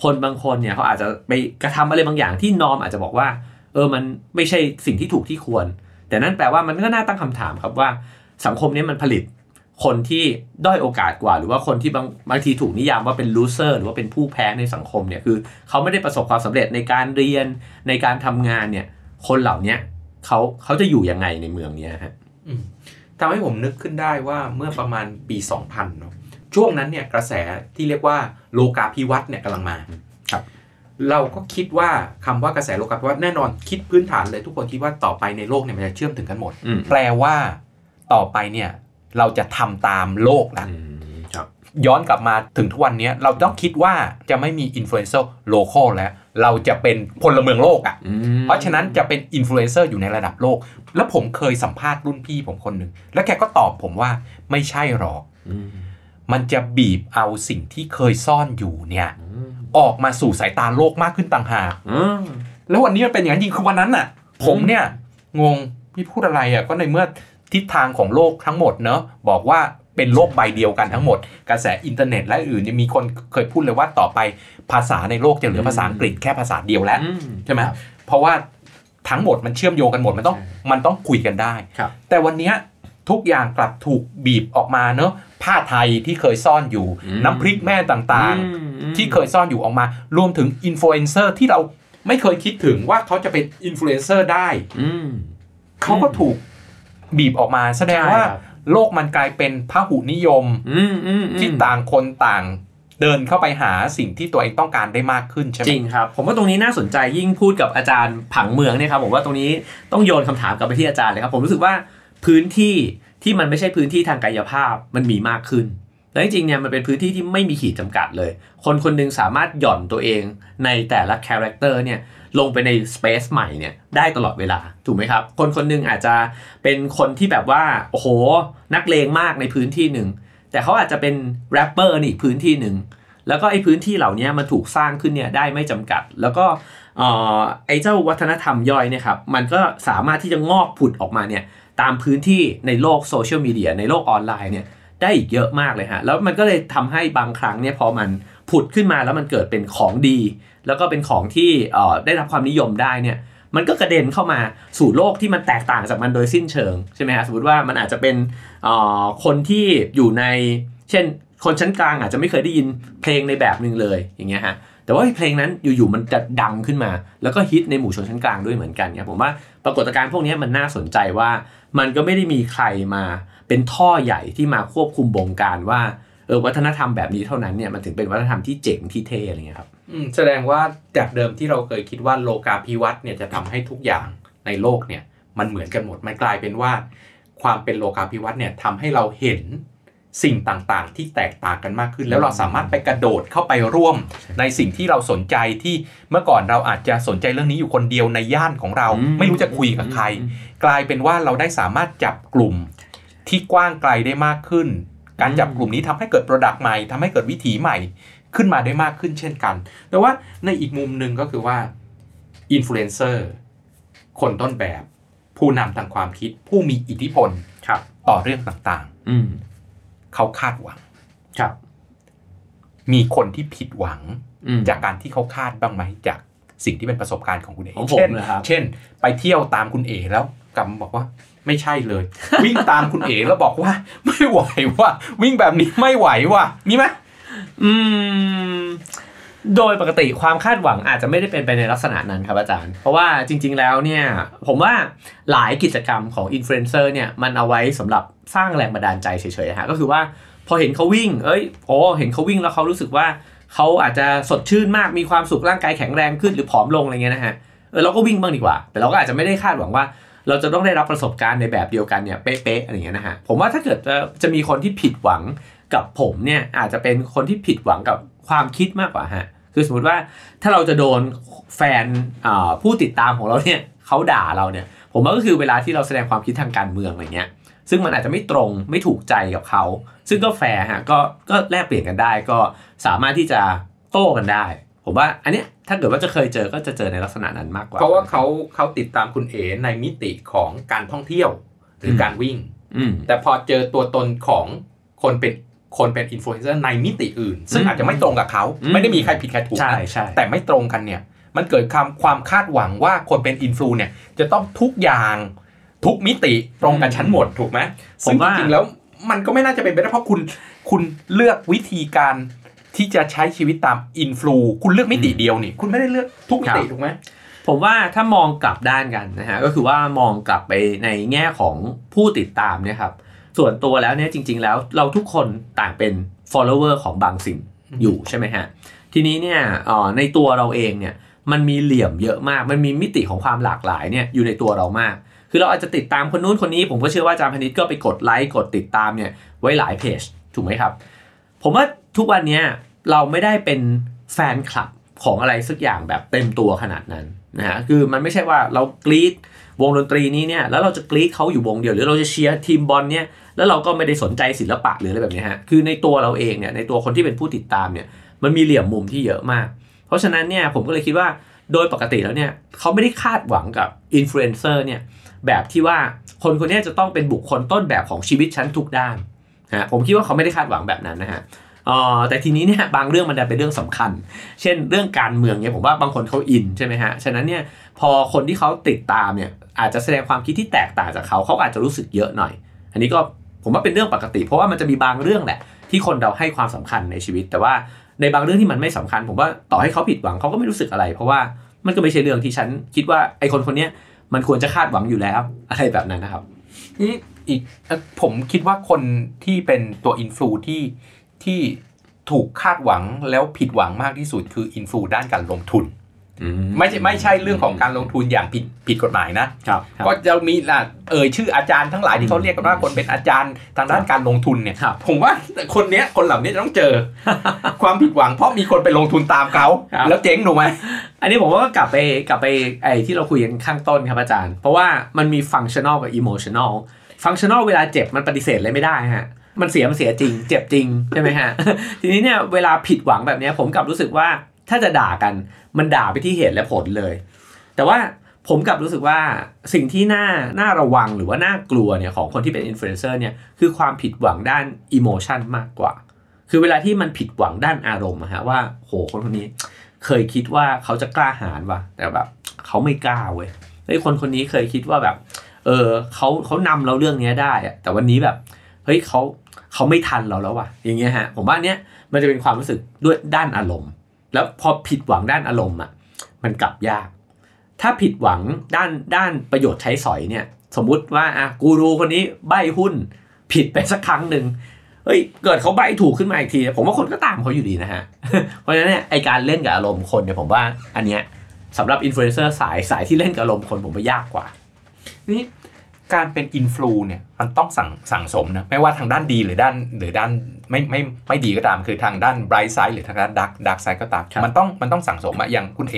คนบางคนเนี่ยเขาอาจจะไปกระทำอะไรบางอย่างที่นอมอาจจะบอกว่าเออมันไม่ใช่สิ่งที่ถูกที่ควร แต่นั่นแปลว่ามันก็น่าตั้งคำถามครับว่า สังคมนี้มันผลิตคนที่ด้อยโอกาสกว่า หรือว่าคนที่บางบางทีถูกนิยามว่าเป็นลูเซอร์หรือว่าเป็นผู้แพ้ในสังคมเนี่ยคือเขาไม่ได้ประสบความสำเร็จในการเรียนในการทำงานเนี่ย คนเหล่านี้เขาเขาจะอยู่ยังไงในเมืองเนี้ยฮะอืมทำให้ผมนึกขึ้นได้ว่าเมื่อประมาณปี 2000เนาะช่วงนั้นเนี่ยกระแสที่เรียกว่าโลกาภิวัตน์เนี่ยกำลังมาครับ เราก็คิดว่าคำว่ากระแสโลกาภิวัตน์แน่นอนคิดพื้นฐานเลยทุกคนคิดว่าต่อไปในโลกเนี่ยมันจะเชื่อมถึงกันหมดอืมแปลว่า ต่อไปเนี่ยเราจะทำตามโลกแล้วอืมครับย้อนกลับมาถึงทุกวันนี้เราต้องคิดว่าจะไม่มี influencer local แล้ว เราจะเป็นพลเมืองโลกอะ่ะอืมเพราะฉะนั้นจะเป็นอินฟลูเอนเซอร์อยู่ในระดับโลก แล้วผมเคยสัมภาษณ์รุ่นพี่ผมคนหนึ่ง แล้วแกก็ตอบผมว่าไม่ใช่หรอกอืมมันจะบีบเอาสิ่งที่เคยซ่อนอยู่เนี่ยอืมออกมาสู่สายตาโลกมากขึ้นต่างหากอืมแล้ววันนี้มันเป็นอย่างนั้นจริงคือวันนั้นน่ะ ผมเนี่ยงงพี่พูดอะไรอะก็ในเมื่อ ทิศทางของโลกทั้งหมดเนอะบอกว่าเป็นโลกใบเดียวกันทั้งหมด กระแสอินเทอร์เน็ตและอื่นยังมีคนเคยพูดเลยว่าต่อไปภาษาในโลกจะเหลือภาษาอังกฤษแค่ภาษาเดียวแล้วอืใช่ไหมครับเพราะว่าทั้งหมดมันเชื่อมโยงกันหมดมันต้องใช่มันต้องคุยกันได้ครับแต่วันเนี้ยทุกอย่างกลับถูกบีบออกมาเนอะผ้าไทยที่เคยซ่อนอยู่อืมน้ำพริกแม่ต่างอืมๆที่เคยซ่อนอยู่ออกมา รวมถึงอินฟลูเอนเซอร์ที่เราไม่เคยคิดถึงว่าเขาจะเป็นอินฟลูเอนเซอร์ได้อืมเขาก็ถูก บีบออกมา แสดงว่าใช่ครับโลกมันกลายเป็นพหุนิยมอืมอืมอืมที่ต่างคนต่างเดินเข้าไปหาสิ่งที่ตัวเองต้องการได้มากขึ้นใช่ไหมจริงครับ ผมว่าตรงนี้น่าสนใจยิ่งพูดกับอาจารย์ผังเมืองเนี่ยครับผมว่าตรงนี้ต้องโยนคำถามกลับไปที่อาจารย์เลยครับผมรู้สึกว่าพื้นที่ที่มันไม่ใช่พื้นที่ทางกายภาพมันมีมากขึ้นแล้วจริงๆเนี่ยมันเป็นพื้นที่ที่ไม่มีขีดจำกัดเลย คนคนหนึงสามารถหย่อนตัวเองในแต่ละ character เนี่ย ลงไปใน space ใหม่เนี่ยได้ตลอดเวลาถูกไหมครับ คนคนหนึงอาจจะเป็นคนที่แบบว่าโอ้โหนักเลงมากในพื้นที่หนึ่งแต่เขาอาจจะเป็นแรปเปอร์ในอีกพื้นที่หนึ่งแล้วก็ไอ้พื้นที่เหล่านี้มันถูกสร้างขึ้นเนี่ยได้ไม่จำกัด แล้วก็ไอ้เจ้าวัฒนธรรมย่อยเนี่ยครับมันก็สามารถที่จะงอกผุดออกมาเนี่ยตามพื้นที่ในโลกโซเชียลมีเดียในโลกออนไลน์เนี่ยได้อีกเยอะมากเลยฮะแล้วมันก็เลยทำให้บางครั้งเนี่ยพอมัน ผุดขึ้นมาแล้วมันเกิดเป็นของดี แล้วก็เป็นของที่ได้รับความนิยมได้เนี่ยมันก็กระเด็นเข้ามาสู่โลกที่มันแตกต่างจากมันโดยสิ้นเชิงใช่ไหมฮะสมมติว่ามันอาจจะเป็นคนที่อยู่ใน เช่น คนชั้นกลางอาจจะไม่เคยได้ยินเพลงในแบบหนึ่งเลยอย่างเงี้ยฮะแต่ว่าเพลงนั้นอยู่ๆมันจะดังขึ้นมา แล้วก็ฮิตในหมู่ชนชั้นกลางด้วยเหมือนกันเนี่ยผมว่าปรากฏการณ์พวกนี้มันน่าสนใจว่า มันก็ไม่ได้มีใครมาเป็นท่อใหญ่ที่มาควบคุมบงการว่า เออวัฒนธรรมแบบนี้เท่านั้นเนี่ยมันถึงเป็นวัฒนธรรมที่เจ๋งที่เท่อะไรเงี้ยครับอืมแสดงว่าจากเดิมที่เราเคยคิดว่าโลกาภิวัตน์เนี่ยจะทำให้ทุกอย่างในโลกเนี่ยมันเหมือนกันหมดมันกลายเป็นว่า ความเป็นโลกาภิวัตน์เนี่ยทำให้เราเห็นสิ่งต่างๆ ที่แตกต่างกันมากขึ้น แล้วเราสามารถไปกระโดดเข้าไปร่วมในสิ่งที่เราสนใจที่เมื่อก่อนเราอาจจะสนใจเรื่องนี้อยู่คนเดียวในย่านของเราอืมไม่รู้จะคุยกับใคร กลายเป็นว่าเราได้สามารถจับกลุ่มที่กว้างไกลได้มากขึ้น การจับกลุ่มนี้ทำให้เกิด product ใหม่ทำให้เกิดวิถีใหม่ขึ้นมาได้มากขึ้นเช่นกัน แต่ว่าในอีกมุมหนึ่งก็คือว่าอินฟลูเอนเซอร์คนต้นแบบ ผู้นำทางความคิด ผู้มีอิทธิพลครับต่อเรื่องต่างอืมๆเขาคาดหวังครับมีคนที่ผิดหวังอืมจากการที่เขาคาดบ้างไหมจากสิ่งที่เป็นประสบการณ์ของคุณเอ๋ของผมเช่นเหรอครับเช่น ไปเที่ยวตามคุณเอ๋แล้วกลับมาบอกว่า ไม่ใช่เลย วิ่งตามคุณเอ๋แล้วบอกว่า ไม่ไหวว่ะวิ่งแบบนี้ไม่ไหวว่ะมีไหมอืม โดยปกติความคาดหวังอาจจะไม่ได้เป็นไปในลักษณะนั้นครับอาจารย์ เพราะว่าจริง ๆ แล้วเนี่ย ผมว่าหลายกิจกรรมของอินฟลูเอนเซอร์เนี่ยมันเอาไว้สำหรับสร้างแรงบันดาลใจเฉยๆฮะก็คือว่าพอเห็นเขาวิ่ง เอ้ยโอ้เห็นเขาวิ่งแล้วเขารู้สึกว่าเขาอาจจะสดชื่นมากมีความสุขร่างกายแข็งแรงขึ้นหรือผอมลงอะไรเงี้ยนะฮะเออเราก็วิ่งบ้างดีกว่า แต่เราก็อาจจะไม่ได้คาดหวังว่า เราจะต้องได้รับประสบการณ์ในแบบเดียวกันเนี่ยเป๊ะๆอะไรเงี้ยนะฮะผมว่าถ้าเกิดจะจะมีคนที่ผิดหวังกับผมเนี่ยอาจจะเป็นคนที่ผิดหวังกับความคิดมากกว่าฮะคือสมมติว่าถ้าเราจะโดนแฟนผู้ติดตามของเราเนี่ยเขาด่าเราเนี่ย ผมว่าก็คือเวลาที่เราแสดงความคิดทางการเมืองอะไรเงี้ยซึ่งมันอาจจะไม่ตรงไม่ถูกใจกับเขา ซึ่งก็แฟร์ฮะก็ก็แลกเปลี่ยนกันได้ก็สามารถที่จะโต้กันได้ ผมว่าอันเนี้ย ถ้าเกิดว่าจะเคยเจอก็จะเจอในลักษณะนั้นมากกว่า เพราะว่าเขาเขาติดตามคุณเอ๋ในมิติของการท่องเที่ยว หรือการวิ่งอืมแต่พอเจอตัวตนของคนเป็นคนเป็นอินฟลูเอนเซอร์ในมิติอื่น ซึ่งอืมอาจจะไม่ตรงกับเขาอืมไม่ได้มีใครผิดใครถูกใช่นะใช่แต่ไม่ตรงกันเนี่ย มันเกิดความความคาดหวังว่าคนเป็น influ เนี่ยจะต้องทุกอย่างทุกมิติตรงกับฉันหมดถูกไหมผมซึ่งจริงๆแล้วมันก็ไม่น่าจะเป็นไปได้เพราะคุณคุณเลือกวิธีการ ที่จะใช้ชีวิตตาม influ คุณเลือกมิติเดียวนี่ คุณไม่ได้เลือกทุกมิติถูกไหมผมว่าถ้ามองกลับด้านกันนะฮะก็คือว่ามองกลับไปในแง่ของผู้ติดตามเนี่ยครับส่วนตัวแล้วเนี่ยจริง ๆ แล้วเราทุกคนต่างเป็น follower ของบางสิ่งอยู่ใช่ไหมฮะทีนี้เนี่ยเอ่อในตัวเราเองเนี่ยมันมีเหลี่ยมเยอะมาก มันมีมิติของความหลากหลายเนี่ยอยู่ในตัวเรามาก คือเราอาจจะติดตามคนนู้นคนนี้ ผมก็เชื่อว่าอาจารย์พนิษก็ไปกดไลค์กดติดตามเนี่ยไว้หลายเพจถูกไหมครับ ผมว่าทุกวันเนี้ย เราไม่ได้เป็นแฟนคลับของอะไรสักอย่างแบบเต็มตัวขนาดนั้นนะฮะคือมันไม่ใช่ว่าเรากรีดวงดนตรีนี้เนี่ยแล้วเราจะกรีดเขาอยู่วงเดียวหรือเราจะเชียร์ทีมบอลเนี่ยแล้วเราก็ไม่ได้สนใจศิลปะหรืออะไรแบบนี้ฮะคือในตัวเราเองเนี่ยในตัวคนที่เป็นผู้ติดตามเนี่ยมันมีเหลี่ยมมุมที่เยอะมาก เพราะฉะนั้นเนี่ยผมก็เลยคิดว่าโดยปกติแล้วเนี่ยเขาไม่ได้คาดหวังกับอินฟลูเอนเซอร์เนี่ยแบบที่ว่าคนคนนี้จะต้องเป็นบุคคลต้นแบบของชีวิตฉันทุกด้านนะฮะผมคิดว่าเขาไม่ได้คาดหวังแบบนั้นนะฮะเออแต่ทีนี้เนี่ยบางเรื่องมันดันเป็นเรื่องสำคัญ เช่นเรื่องการเมืองเนี่ยผมว่าบางคนเขาอินใช่ไหมฮะ ฉะนั้นเนี่ยพอคนที่เขาติดตามเนี่ยอาจจะแสดงความคิดที่แตกต่างจากเขาเขาอาจจะรู้สึกเยอะหน่อย อันนี้ก็ผมว่าเป็นเรื่องปกติ เพราะว่ามันจะมีบางเรื่องแหละ ที่คนเราให้ความสำคัญในชีวิต แต่ว่าในบางเรื่องที่มันไม่สำคัญ ผมว่าต่อให้เขาผิดหวังเขาก็ไม่รู้สึกอะไร เพราะว่ามันก็ไม่ใช่เรื่องที่ฉันคิดว่าไอ้คนคนนี้มันควรจะคาดหวังอยู่แล้วอะไรแบบนั้นนะครับนี่อีกผมคิดว่าคนที่เป็นตัวอินฟลูที่ ที่ถูกคาดหวังแล้วผิดหวังมากที่สุดคือ influ ด้านการลงทุนไม่ใช่ไม่ใช่เรื่องของการลงทุนอย่างผิดผิดกฎหมายนะครับครับก็จะมีล่ะเอ่ยชื่ออาจารย์ทั้งหลายที่เขาเรียกกันว่าคนเป็นอาจารย์ทางด้านการลงทุนเนี่ยครับผมว่าคนเนี้ยคนเหล่านี้จะต้องเจอ ความผิดหวังเพราะมีคนไปลงทุนตามเขาครับแล้วเจ๊งถูกไหมอันนี้ผมว่าก็กลับไปกลับไปไอ้ที่เราคุยกันข้างต้นครับอาจารย์ เพราะว่ามันมี functional กับ emotional functional เวลาเจ็บมันปฏิเสธเลยไม่ได้ฮะ มันเสียมันเสียจริง เจ็บจริงใช่ไหมฮะ ทีนี้เนี่ยเวลาผิดหวังแบบนี้ผมกลับรู้สึกว่าถ้าจะด่ากันมันด่าไปที่เหตุและผลเลย แต่ว่าผมกลับรู้สึกว่าสิ่งที่น่าน่าระวังหรือว่าน่ากลัวเนี่ยของคนที่เป็นอินฟลูเอนเซอร์เนี่ยคือความผิดหวังด้าน emotion มากกว่า คือเวลาที่มันผิดหวังด้านอารมณ์อะฮะว่าโหคนคนนี้เคยคิดว่าเขาจะกล้าหาญว่ะแต่แบบเขาไม่กล้าเว้ยเฮ้ยคนคนนี้เคยคิดว่าแบบ เออเขาเขานำเราเรื่องเนี้ยได้อะแต่วันนี้แบบเฮ้ยเขา เขาไม่ทันเราแล้วว่ะอย่างเงี้ยฮะผมว่าเนี้ยมันจะเป็นความรู้สึกด้วยด้านอารมณ์ แล้วพอผิดหวังด้านอารมณ์อะมันกลับยาก ถ้าผิดหวังด้านด้านประโยชน์ใช้สอยเนี่ย สมมุติว่าอะกูรูคนนี้ใบหุ้นผิดไปสักครั้งหนึ่งเฮ้ยเกิดเขาใบถูกขึ้นมาอีกที ผมว่าคนก็ตามเขาอยู่ดีนะฮะ เพราะฉะนั้นเนี่ยไอ้การเล่นกับอารมณ์คนเนี่ยผมว่าอันเนี้ยสำหรับอินฟลูเอนเซอร์สายสายที่เล่นกับอารมณ์คนผมว่ายากกว่า นี่ การเป็น influ เนี่ยมันต้องสั่งสั่งสมนะไม่ว่าทางด้านดีหรือด้านหรือด้านไม่ไม่ไม่ดีก็ตามคือทางด้าน bright side หรือทางด้าน dark dark side ก็ตามครับมันต้องมันต้องสั่งสมอะอย่างคุณเอ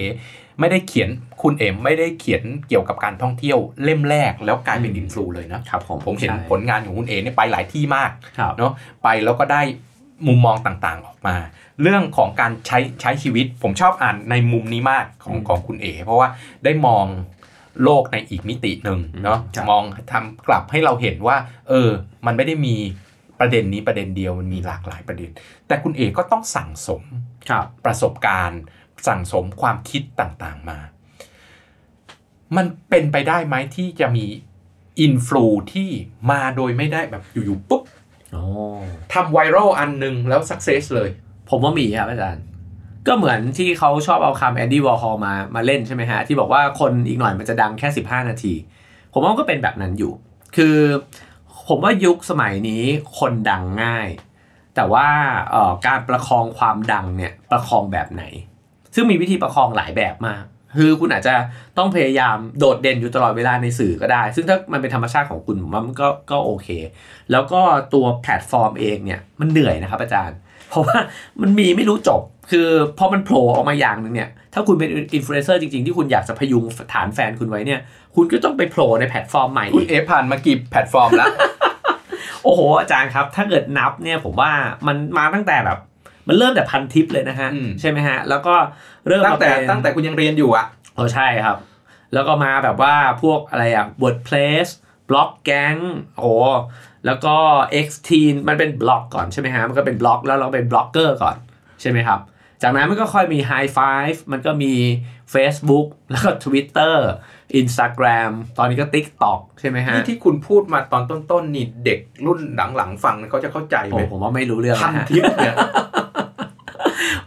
ไม่ได้เขียนคุณเอไม่ได้เขียนเกี่ยวกับการท่องเที่ยวเล่มแรกแล้วกลายเป็น influ เลยนะครับผมผมเห็นใช่ผลงานของคุณเอเนี่ยไปหลายที่มากครับเนาะไปแล้วก็ได้มุมมองต่างๆออกมา เรื่องของการใช้ใช้ชีวิต ผมชอบอ่านในมุมนี้มากของอืมของคุณเอเพราะว่าได้มอง โลกในอีกมิติหนึ่งเนาะครับมองทำกลับให้เราเห็นว่า เออ มันไม่ได้มีประเด็นนี้ประเด็นเดียวมันมีหลากหลายประเด็น แต่คุณเอก็ต้องสั่งสมครับประสบการณ์ สั่งสมความคิดต่างๆมา มันเป็นไปได้ไหมที่จะมีinflu ที่มาโดยไม่ได้แบบอยู่ๆปุ๊บโอ้ทำ viral อันหนึ่งแล้ว success เลย ผมว่ามีครับอาจารย์ ก็เหมือนที่เขาชอบเอาคำ Andy Warhol มามาเล่นใช่ไหมฮะ ที่บอกว่าคนอีกหน่อยมันจะดังแค่ 15 นาที ผมว่าก็เป็นแบบนั้นอยู่ คือผมว่ายุคสมัยนี้คนดังง่าย แต่ว่าการประคองความดังเนี่ยประคองแบบไหน ซึ่งมีวิธีประคองหลายแบบมาก คือคุณอาจจะต้องพยายามโดดเด่นอยู่ตลอดเวลาในสื่อก็ได้ ซึ่งถ้ามันเป็นธรรมชาติของคุณผมว่ามันก็ก็โอเค แล้วก็ตัวแพลตฟอร์มเองเนี่ยมันเหนื่อยนะครับอาจารย์ เพราะว่ามันมีไม่รู้จบ คือพอมันโผล่ออกมาอย่างหนึ่งเนี่ย ถ้าคุณเป็นอินฟลูเอนเซอร์จริงๆ ที่คุณอยากจะพยุงฐานแฟนคุณไว้เนี่ย คุณก็ต้องไปโผล่ในแพลตฟอร์มใหม่อีก คุณเอผ่านมากี่แพลตฟอร์มแล้ว โอ้โห อาจารย์ครับ ถ้าเกิดนับเนี่ยผมว่ามันมาตั้งแต่แบบ มันเริ่มแต่พันทิปเลยนะฮะอืมใช่ไหมฮะ แล้วก็เริ่มตั้งแต่มาเป็นตั้งแต่คุณยังเรียนอยู่อะโอ้ใช่ครับ แล้วก็มาแบบว่าพวกอะไรอะ WordPress บล็อกแก๊งโอ้แล้วก็ X Teen มันเป็นบล็อกก่อนใช่ไหมฮะมันก็เป็นบล็อกแล้วเราเป็นบล็อกเกอร์ก่อนใช่ไหมครับ จากนั้นมันก็ค่อยมี High Five มันก็มี Facebook แล้วก็ Twitter Instagram ตอนนี้ก็ TikTok ใช่ไหมฮะนี่ที่คุณพูดมาตอนต้นๆนี่เด็กรุ่นหลังๆฟังเขาจะเข้าใจไหโอ้มผมว่าไม่รู้เรื่องพันแล้วฮะทิปเนี่ย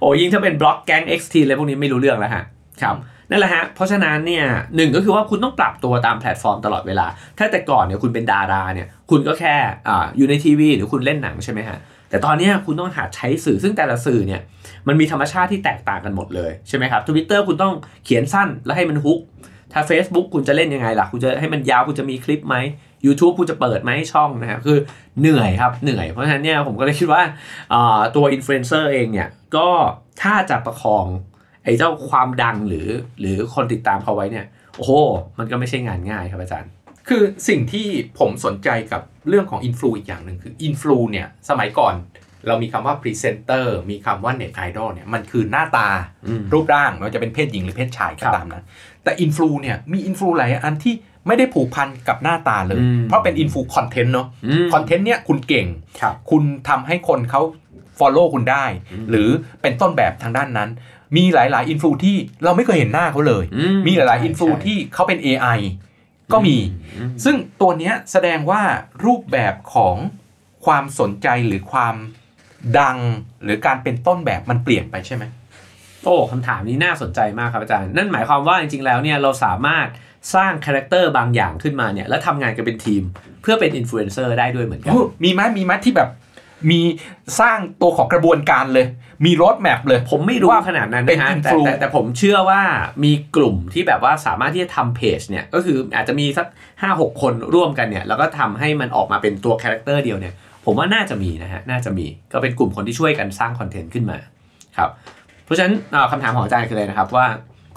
โอ้ยิ่งถ้าเป็นบล็อกแก๊ง XT อะไรพวกนี้ไม่รู้เรื่องแล้วฮะครับ นั่นแหละฮะ เพราะฉะนั้นเนี่ยหนึ่งก็คือว่าคุณต้องปรับตัวตามแพลตฟอร์มตลอดเวลา ถ้าแต่ก่อนเนี่ยคุณเป็นดาราเนี่ย คุณก็แค่อ่าอยู่ในทีวีหรือคุณเล่นหนังใช่ไหมฮะ แต่ตอนนี้คุณต้องหัดใช้สื่อ ซึ่งแต่ละสื่อเนี่ย มันมีธรรมชาติที่แตกต่างกันหมดเลยใช่ไหมครับทวิตเตอร์คุณต้องเขียนสั้นแล้วให้มันฮุก ถ้า Facebook คุณจะเล่นยังไงล่ะ คุณจะให้มันยาว คุณจะมีคลิปไหม YouTube คุณจะเปิดไหมช่องนะครคือเหนื่อยครับ เหนื่อย เพราะฉะนั้นเนี่ยผมก็เลยคิดว่าตัวอินฟลูเอนเซอร์เองเนี่ย ก็ถ้าจะประคอง ไอ้เจ้าความดังหรือหรือคนติดตามเขาไว้เนี่ยโอ้โหมันก็ไม่ใช่งานง่ายครับอาจารย์ คือสิ่งที่ผมสนใจกับเรื่องของอินฟลูอีกอย่างหนึ่งคืออินฟลูเนี่ยสมัยก่อนเรามีคำว่าพรีเซนเตอร์มีคำว่าเน็ตไอดอลเนี่ยมันคือหน้าตาอืมรูปร่างไม่ว่าจะเป็นเพศหญิงหรือเพศชายก็ครับตามนะแต่อินฟลูเนี่ยมีอินฟลูหลายอันที่ไม่ได้ผูกพันกับหน้าตาเลยอืมเพราะเป็นอินฟลูคอนเทนต์เนาะอืมคอนเทนต์เนี่ยคุณเก่งครับคุณทำให้คนเขา follow คุณได้อืมหรือเป็นต้นแบบทางด้านนั้น มีหลาย ๆ อินฟลูที่เราไม่เคยเห็นหน้าเขาเลยอืมีหลายๆใช่อินฟลูใช่ที่เขาเป็น AI ก็มีอืมซึ่งตัวเนี้ยแสดงว่ารูปแบบของความสนใจหรือความดังหรือการเป็นต้นแบบมันเปลี่ยนไปใช่ไหมโอ้คำถามนี้น่าสนใจมากครับอาจารย์ นั่นหมายความว่าจริง ๆ แล้วเนี่ยเราสามารถสร้างคาแรคเตอร์บางอย่างขึ้นมาเนี่ยแล้วทำงานกันเป็นทีม เพื่อเป็นอินฟลูเอนเซอร์ได้ด้วยเหมือนกันโอ้มีไหมมีไหมที่แบบ มีสร้างตัวของกระบวนการเลย มี roadmap เลย ผมไม่รู้ว่าขนาดนั้นเป็นนะฮะแต่ influ แต่แต่ผมเชื่อว่ามีกลุ่มที่แบบว่าสามารถที่จะทำเพจเนี่ยก็คืออาจจะมีสักห้าหกคนร่วมกันเนี่ยแล้วก็ทำให้มันออกมาเป็นตัวคาแรคเตอร์เดียวเนี่ยผมว่าน่าจะมีนะฮะน่าจะมีก็เป็นกลุ่มคนที่ช่วยกันสร้างคอนเทนต์ขึ้นมาครับเพราะฉะนั้นอ่าคำถามของอาจารย์คืออะไรนะครับว่า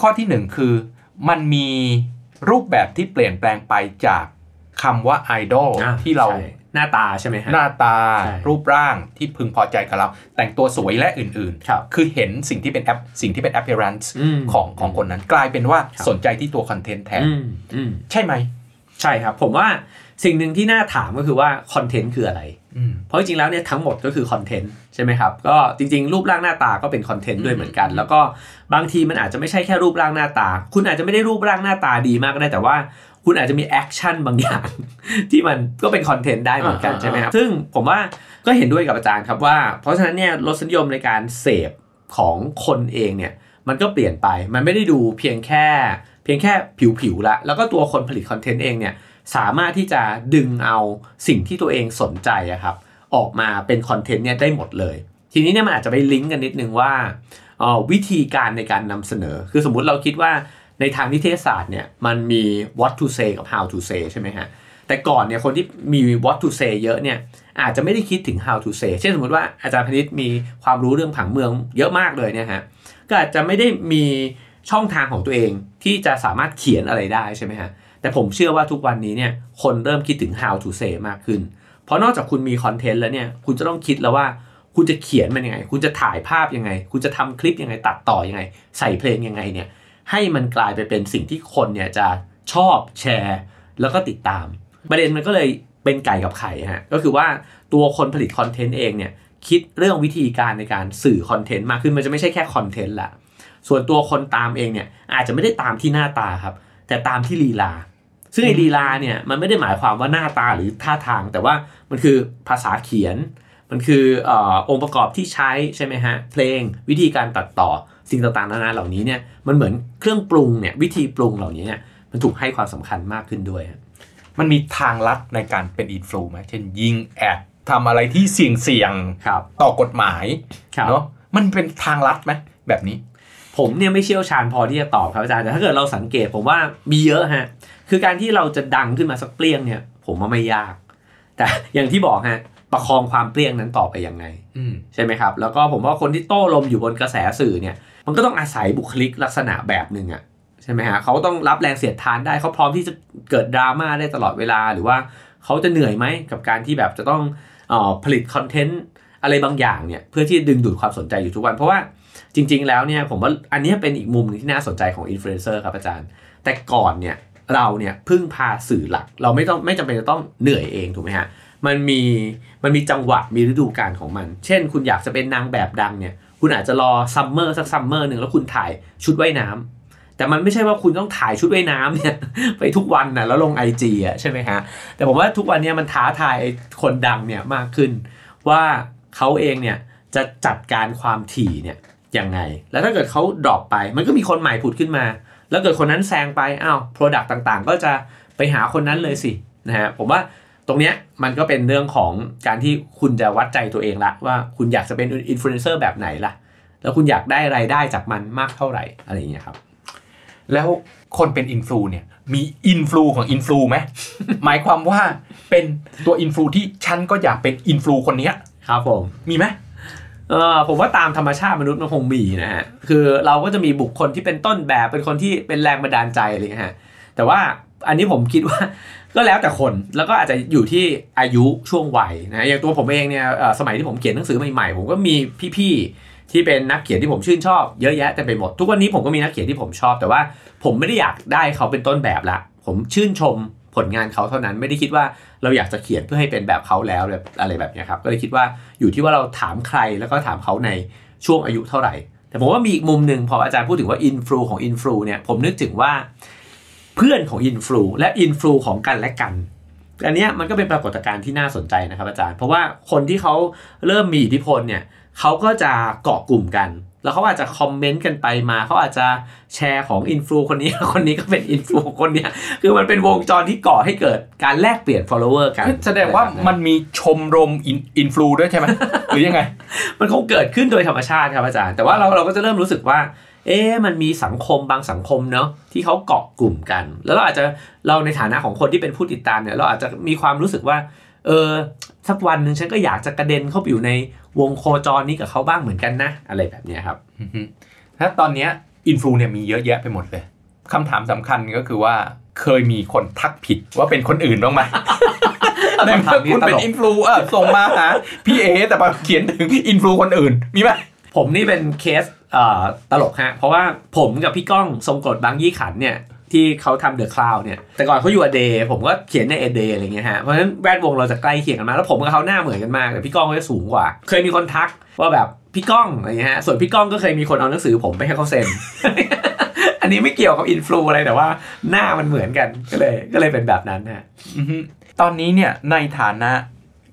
ข้อที่หนึ่งคือมันมีรูปแบบที่เปลี่ยนแปลงไปจากคำว่าไอดอลอะที่เราใช่ หน้าตาใช่ไหมฮะหน้าตาใช่รูปร่างที่พึงพอใจกับเรา แต่งตัวสวยและอื่นครับๆคือเห็นสิ่งที่เป็นแอปสิ่งที่เป็น appearance อืมของของคนนั้น กลายเป็นว่าครับสนใจที่ตัวคอนเทนต์แทนอืมอืมใช่ไหม ใช่ครับ ผมว่าสิ่งหนึ่งที่น่าถามก็คือว่าคอนเทนต์คืออะไรอืมเพราะจริงๆแล้วเนี่ยทั้งหมดก็คือคอนเทนต์ใช่ไหมครับ ก็จริงๆ รูปร่างหน้าตาก็เป็นคอนเทนต์ด้วยเหมือนกัน แล้วก็บางทีมันอาจจะไม่ใช่แค่รูปร่างหน้าตา คุณอาจจะไม่ได้รูปร่างหน้าตาดีมากก็ได้แต่ว่า คุณอาจจะมี action บางอย่าง ที่มันก็เป็นคอนเทนต์ได้เหมือนกันอ่าใช่ไหมครับ ซึ่งผมว่าก็เห็นด้วยกับอาจารย์ครับว่า เพราะฉะนั้นเนี่ยรสนิยมในการเสพของคนเองเนี่ยมันก็เปลี่ยนไป มันไม่ได้ดูเพียงแค่ เพียงแค่ผิวๆละ แล้วก็ตัวคนผลิตคอนเทนต์เองเนี่ยสามารถที่จะดึงเอาสิ่งที่ตัวเองสนใจอะครับออกมาเป็นคอนเทนต์เนี่ยได้หมดเลย ทีนี้เนี่ยมันอาจจะไปลิงก์กันนิดนึงว่าเอ่อวิธีการในการนำเสนอ คือสมมุติเราคิดว่า ในทางนิเทศศาสตร์เนี่ยมันมี what to say กับ how to say ใช่ไหมฮะแต่ก่อนเนี่ยคนที่มี what to say เยอะเนี่ยอาจจะไม่ได้คิดถึง how to say เช่นสมมติว่าอาจารย์พนิษมีความรู้เรื่องผังเมืองเยอะมากเลยเนี่ยฮะก็อาจจะไม่ได้มีช่องทางของตัวเองที่จะสามารถเขียนอะไรได้ใช่ไหมฮะแต่ผมเชื่อว่าทุกวันนี้เนี่ยคนเริ่มคิดถึง how to say มากขึ้น เพราะนอกจากคุณมีคอนเทนต์แล้วเนี่ยคุณจะต้องคิดแล้วว่าคุณจะเขียนมันยังไง คุณจะถ่ายภาพยังไง คุณจะทำคลิปยังไง ตัดต่อยังไง ใส่เพลงยังไงเนี่ย ให้มันกลายไปเป็นสิ่งที่คนเนี่ยจะชอบแชร์ แล้วก็ติดตาม ประเด็นมันก็เลยเป็นไก่กับไข่ฮะก็คือว่าตัวคนผลิตคอนเทนต์เองเนี่ยคิดเรื่องวิธีการในการสื่อคอนเทนต์มากขึ้นมันจะไม่ใช่แค่คอนเทนต์ละส่วนตัวคนตามเองเนี่ยอาจจะไม่ได้ตามที่หน้าตาครับ แต่ตามที่ลีลา ซึ่งไอ้ลีลาเนี่ยมันไม่ได้หมายความว่าหน้าตาหรือท่าทาง แต่ว่ามันคือภาษาเขียน มันคือออองค์ประกอบที่ใช้ใช่ไหมฮะเพลงวิธีการตัดต่อ สิ่งต่างๆนานาเหล่านี้เนี่ยมันเหมือนเครื่องปรุงเนี่ยวิธีปรุงเหล่านี้เนี่ยมันถูกให้ความสำคัญมากขึ้นด้วย มันมีทางลัดในการเป็นอินฟลูไหมเช่นยิงแอดทำอะไรที่เสี่ยงเสี่ยงๆครับต่อกฎหมายครับเนาะมันเป็นทางลัดไหมแบบนี้ ผมเนี่ยไม่เชี่ยวชาญพอที่จะตอบครับอาจารย์แต่ถ้าเกิดเราสังเกตผมว่ามีเยอะฮะคือการที่เราจะดังขึ้นมาสักเปรี้ยงเนี่ย ผมว่าไม่ยาก แต่อย่างที่บอกฮะประคองความเปรี้ยงนั้นต่อไปยังไงอืมใช่ไหมครับ แล้วก็ผมว่าคนที่โต้ลมอยู่บนกระแสสื่อเนี่ย มันก็ต้องอาศัยบุคลิกลักษณะแบบหนึ่งอะใช่ไหมฮะเขาต้องรับแรงเสียดทานได้เขาพร้อมที่จะเกิดดราม่าได้ตลอดเวลาหรือว่าเขาจะเหนื่อยไหมกับการที่แบบจะต้องออผลิตคอนเทนต์อะไรบางอย่างเนี่ยเพื่อที่จะดึงดูดความสนใจอยู่ทุกวัน เพราะว่าจริง ๆ แล้วเนี่ยผมว่าอันนี้เป็นอีกมุมหนึงที่น่าสนใจของอินฟลูเอนเซอร์ครับอาจารย์ แต่ก่อนเนี่ยเราเนี่ยพึ่งพาสื่อหลัก เราไม่ต้องไม่จำเป็นจะต้องเหนื่อยเองถูกไหมฮะมันมีมันมีจังหวะมีฤดูกาลของมัน เช่น คุณอยากจะเป็นนางแบบดังเนี่ย คุณอาจจะรอ summer สัก summer หนึ่งแล้วคุณถ่ายชุดว่ายน้ำแต่มันไม่ใช่ว่าคุณต้องถ่ายชุดว่ายน้ำเนี่ยไปทุกวันนะแล้วลง IG อะใช่ไหมฮะแต่ผมว่าทุกวันนี้มันท้าทายคนดังเนี่ยมากขึ้น ว่าเขาเองเนี่ยจะจัดการความถี่เนี่ยยังไง แล้วถ้าเกิดเขา drop ไป มันก็มีคนใหม่ผุดขึ้นมา แล้วเกิดคนนั้นแซงไปอ้าว product ต่างๆ ก็จะไปหาคนนั้นเลยสินะฮะผมว่า ตรงเนี้ยมันก็เป็นเรื่องของการที่คุณจะวัดใจตัวเองละว่าคุณอยากจะเป็นอินฟลูเอนเซอร์แบบไหนล่ะ แล้วคุณอยากได้รายได้จากมันมากเท่าไหร่อะไรอย่างเงี้ยครับ แล้วคนเป็นอินฟลูเนี่ยมีอินฟลูของอินฟลูไหมหมายความว่าเป็นตัวอินฟลูที่ฉันก็อยากเป็นอินฟลูคนเนี้ยครับผมมีไหมเออผมว่าตามธรรมชาติมนุษย์มันคงมีนะฮะคือเราก็จะมีบุคคลที่เป็นต้นแบบเป็นคนที่เป็นแรงบันดาลใจอะไรอย่างเงี้ยฮะแต่ว่าอันนี้ผมคิดว่า ก็แล้วแต่คนแล้วก็อาจจะอยู่ที่อายุช่วงวัยนะอย่างตัวผมเองเนี่ยสมัยที่ผมเขียนหนังสือใหม่ๆผมก็มีพี่ๆที่เป็นนักเขียนที่ผมชื่นชอบเยอะแยะแต่ไปหมด ทุกวันนี้ผมก็มีนักเขียนที่ผมชอบ แต่ว่าผมไม่ได้อยากได้เขาเป็นต้นแบบละ ผมชื่นชมผลงานเขาเท่านั้นไม่ได้คิดว่าเราอยากจะเขียนเพื่อให้เป็นแบบเขาแล้วแบบอะไรแบบนี้ครับก็เลยคิดว่าอยู่ที่ว่าเราถามใครแล้วก็ถามเขาในช่วงอายุเท่าไหร่ แต่ผมว่ามีอีกมุมหนึ่งพออาจารย์พูดถึงว่าอินฟลูของอินฟลูเนี่ยผมนึกถึงว่า เพื่อนของอินฟลูและอินฟลูของกันและกันอันเนี้ยมันก็เป็นปรากฏการณ์ที่น่าสนใจนะครับอาจารย์ เพราะว่าคนที่เขาเริ่มมีอิทธิพลเนี่ยเขาก็จะเกาะกลุ่มกัน แล้วเขาอาจจะคอมเมนต์กันไปมาเขาอาจจะแชร์ของอินฟลูคนนี้คนนี้ก็เป็นอินฟลูของคนเนี้ยคือมันเป็นวงจรที่ก่อให้เกิดการแลกเปลี่ยน follower กัน แสดงว่ามันมีชมรมอินฟลูด้วยใช่ไหมหรือยังไง มันคงเกิดขึ้นโดยธรรมชาติครับอาจารย์ แต่ว่าเราเราก็จะเริ่มรู้สึกว่า เอ๊ะมันมีสังคมบางสังคมเนาะที่เขาเกาะกลุ่มกัน แล้วเราอาจจะเราในฐานะของคนที่เป็นผู้ติดตามเนี่ยเราอาจจะมีความรู้สึกว่าเออสักวันหนึ่งฉันก็อยากจะกระเด็นเข้าไปอยู่ในวงโคจรนี้กับเขาบ้างเหมือนกันนะ อะไรแบบเนี้ยครับอือฮึถ้าตอนเนี้ยอินฟลูเนี่ยมีเยอะแยะไปหมดเลยคำถามสำคัญก็คือว่าเคยมีคนทักผิดว่าเป็นคนอื่นบ้างไหมในคำถามนี้คุณเป็นตลกอินฟลูเออส่งมาหาพี่เอ๋แต่มาเขียนถึงอินฟลูคนอื่นมีไหมผมนี่เป็นเคสเอ่อ ตลกฮะ เพราะว่าผมกับพี่ก้องทรงกรดบางยี่ขันเนี่ยที่เขาทำ The Cloud เนี่ย แต่ก่อนเขาอยู่ a day ผมก็เขียนใน a day อะไรเงี้ยฮะ เพราะฉะนั้นแวดวงเราจะใกล้เคียงกันมากแล้วผมกับเขาหน้าเหมือนกันมาก แต่พี่ก้องก็จะสูงกว่า เคยมีคนทักว่าแบบพี่ก้องอะไรเงี้ยฮะ ส่วนพี่ก้องก็เคยมีคนเอาหนังสือผมไปให้เขาเซ็น อันนี้ไม่เกี่ยวกับอินฟลูอะไรแต่ว่าหน้ามันเหมือนกันก็เลย ก็เลยเป็นแบบนั้นฮะตอนนี้เนี่ยในฐานะ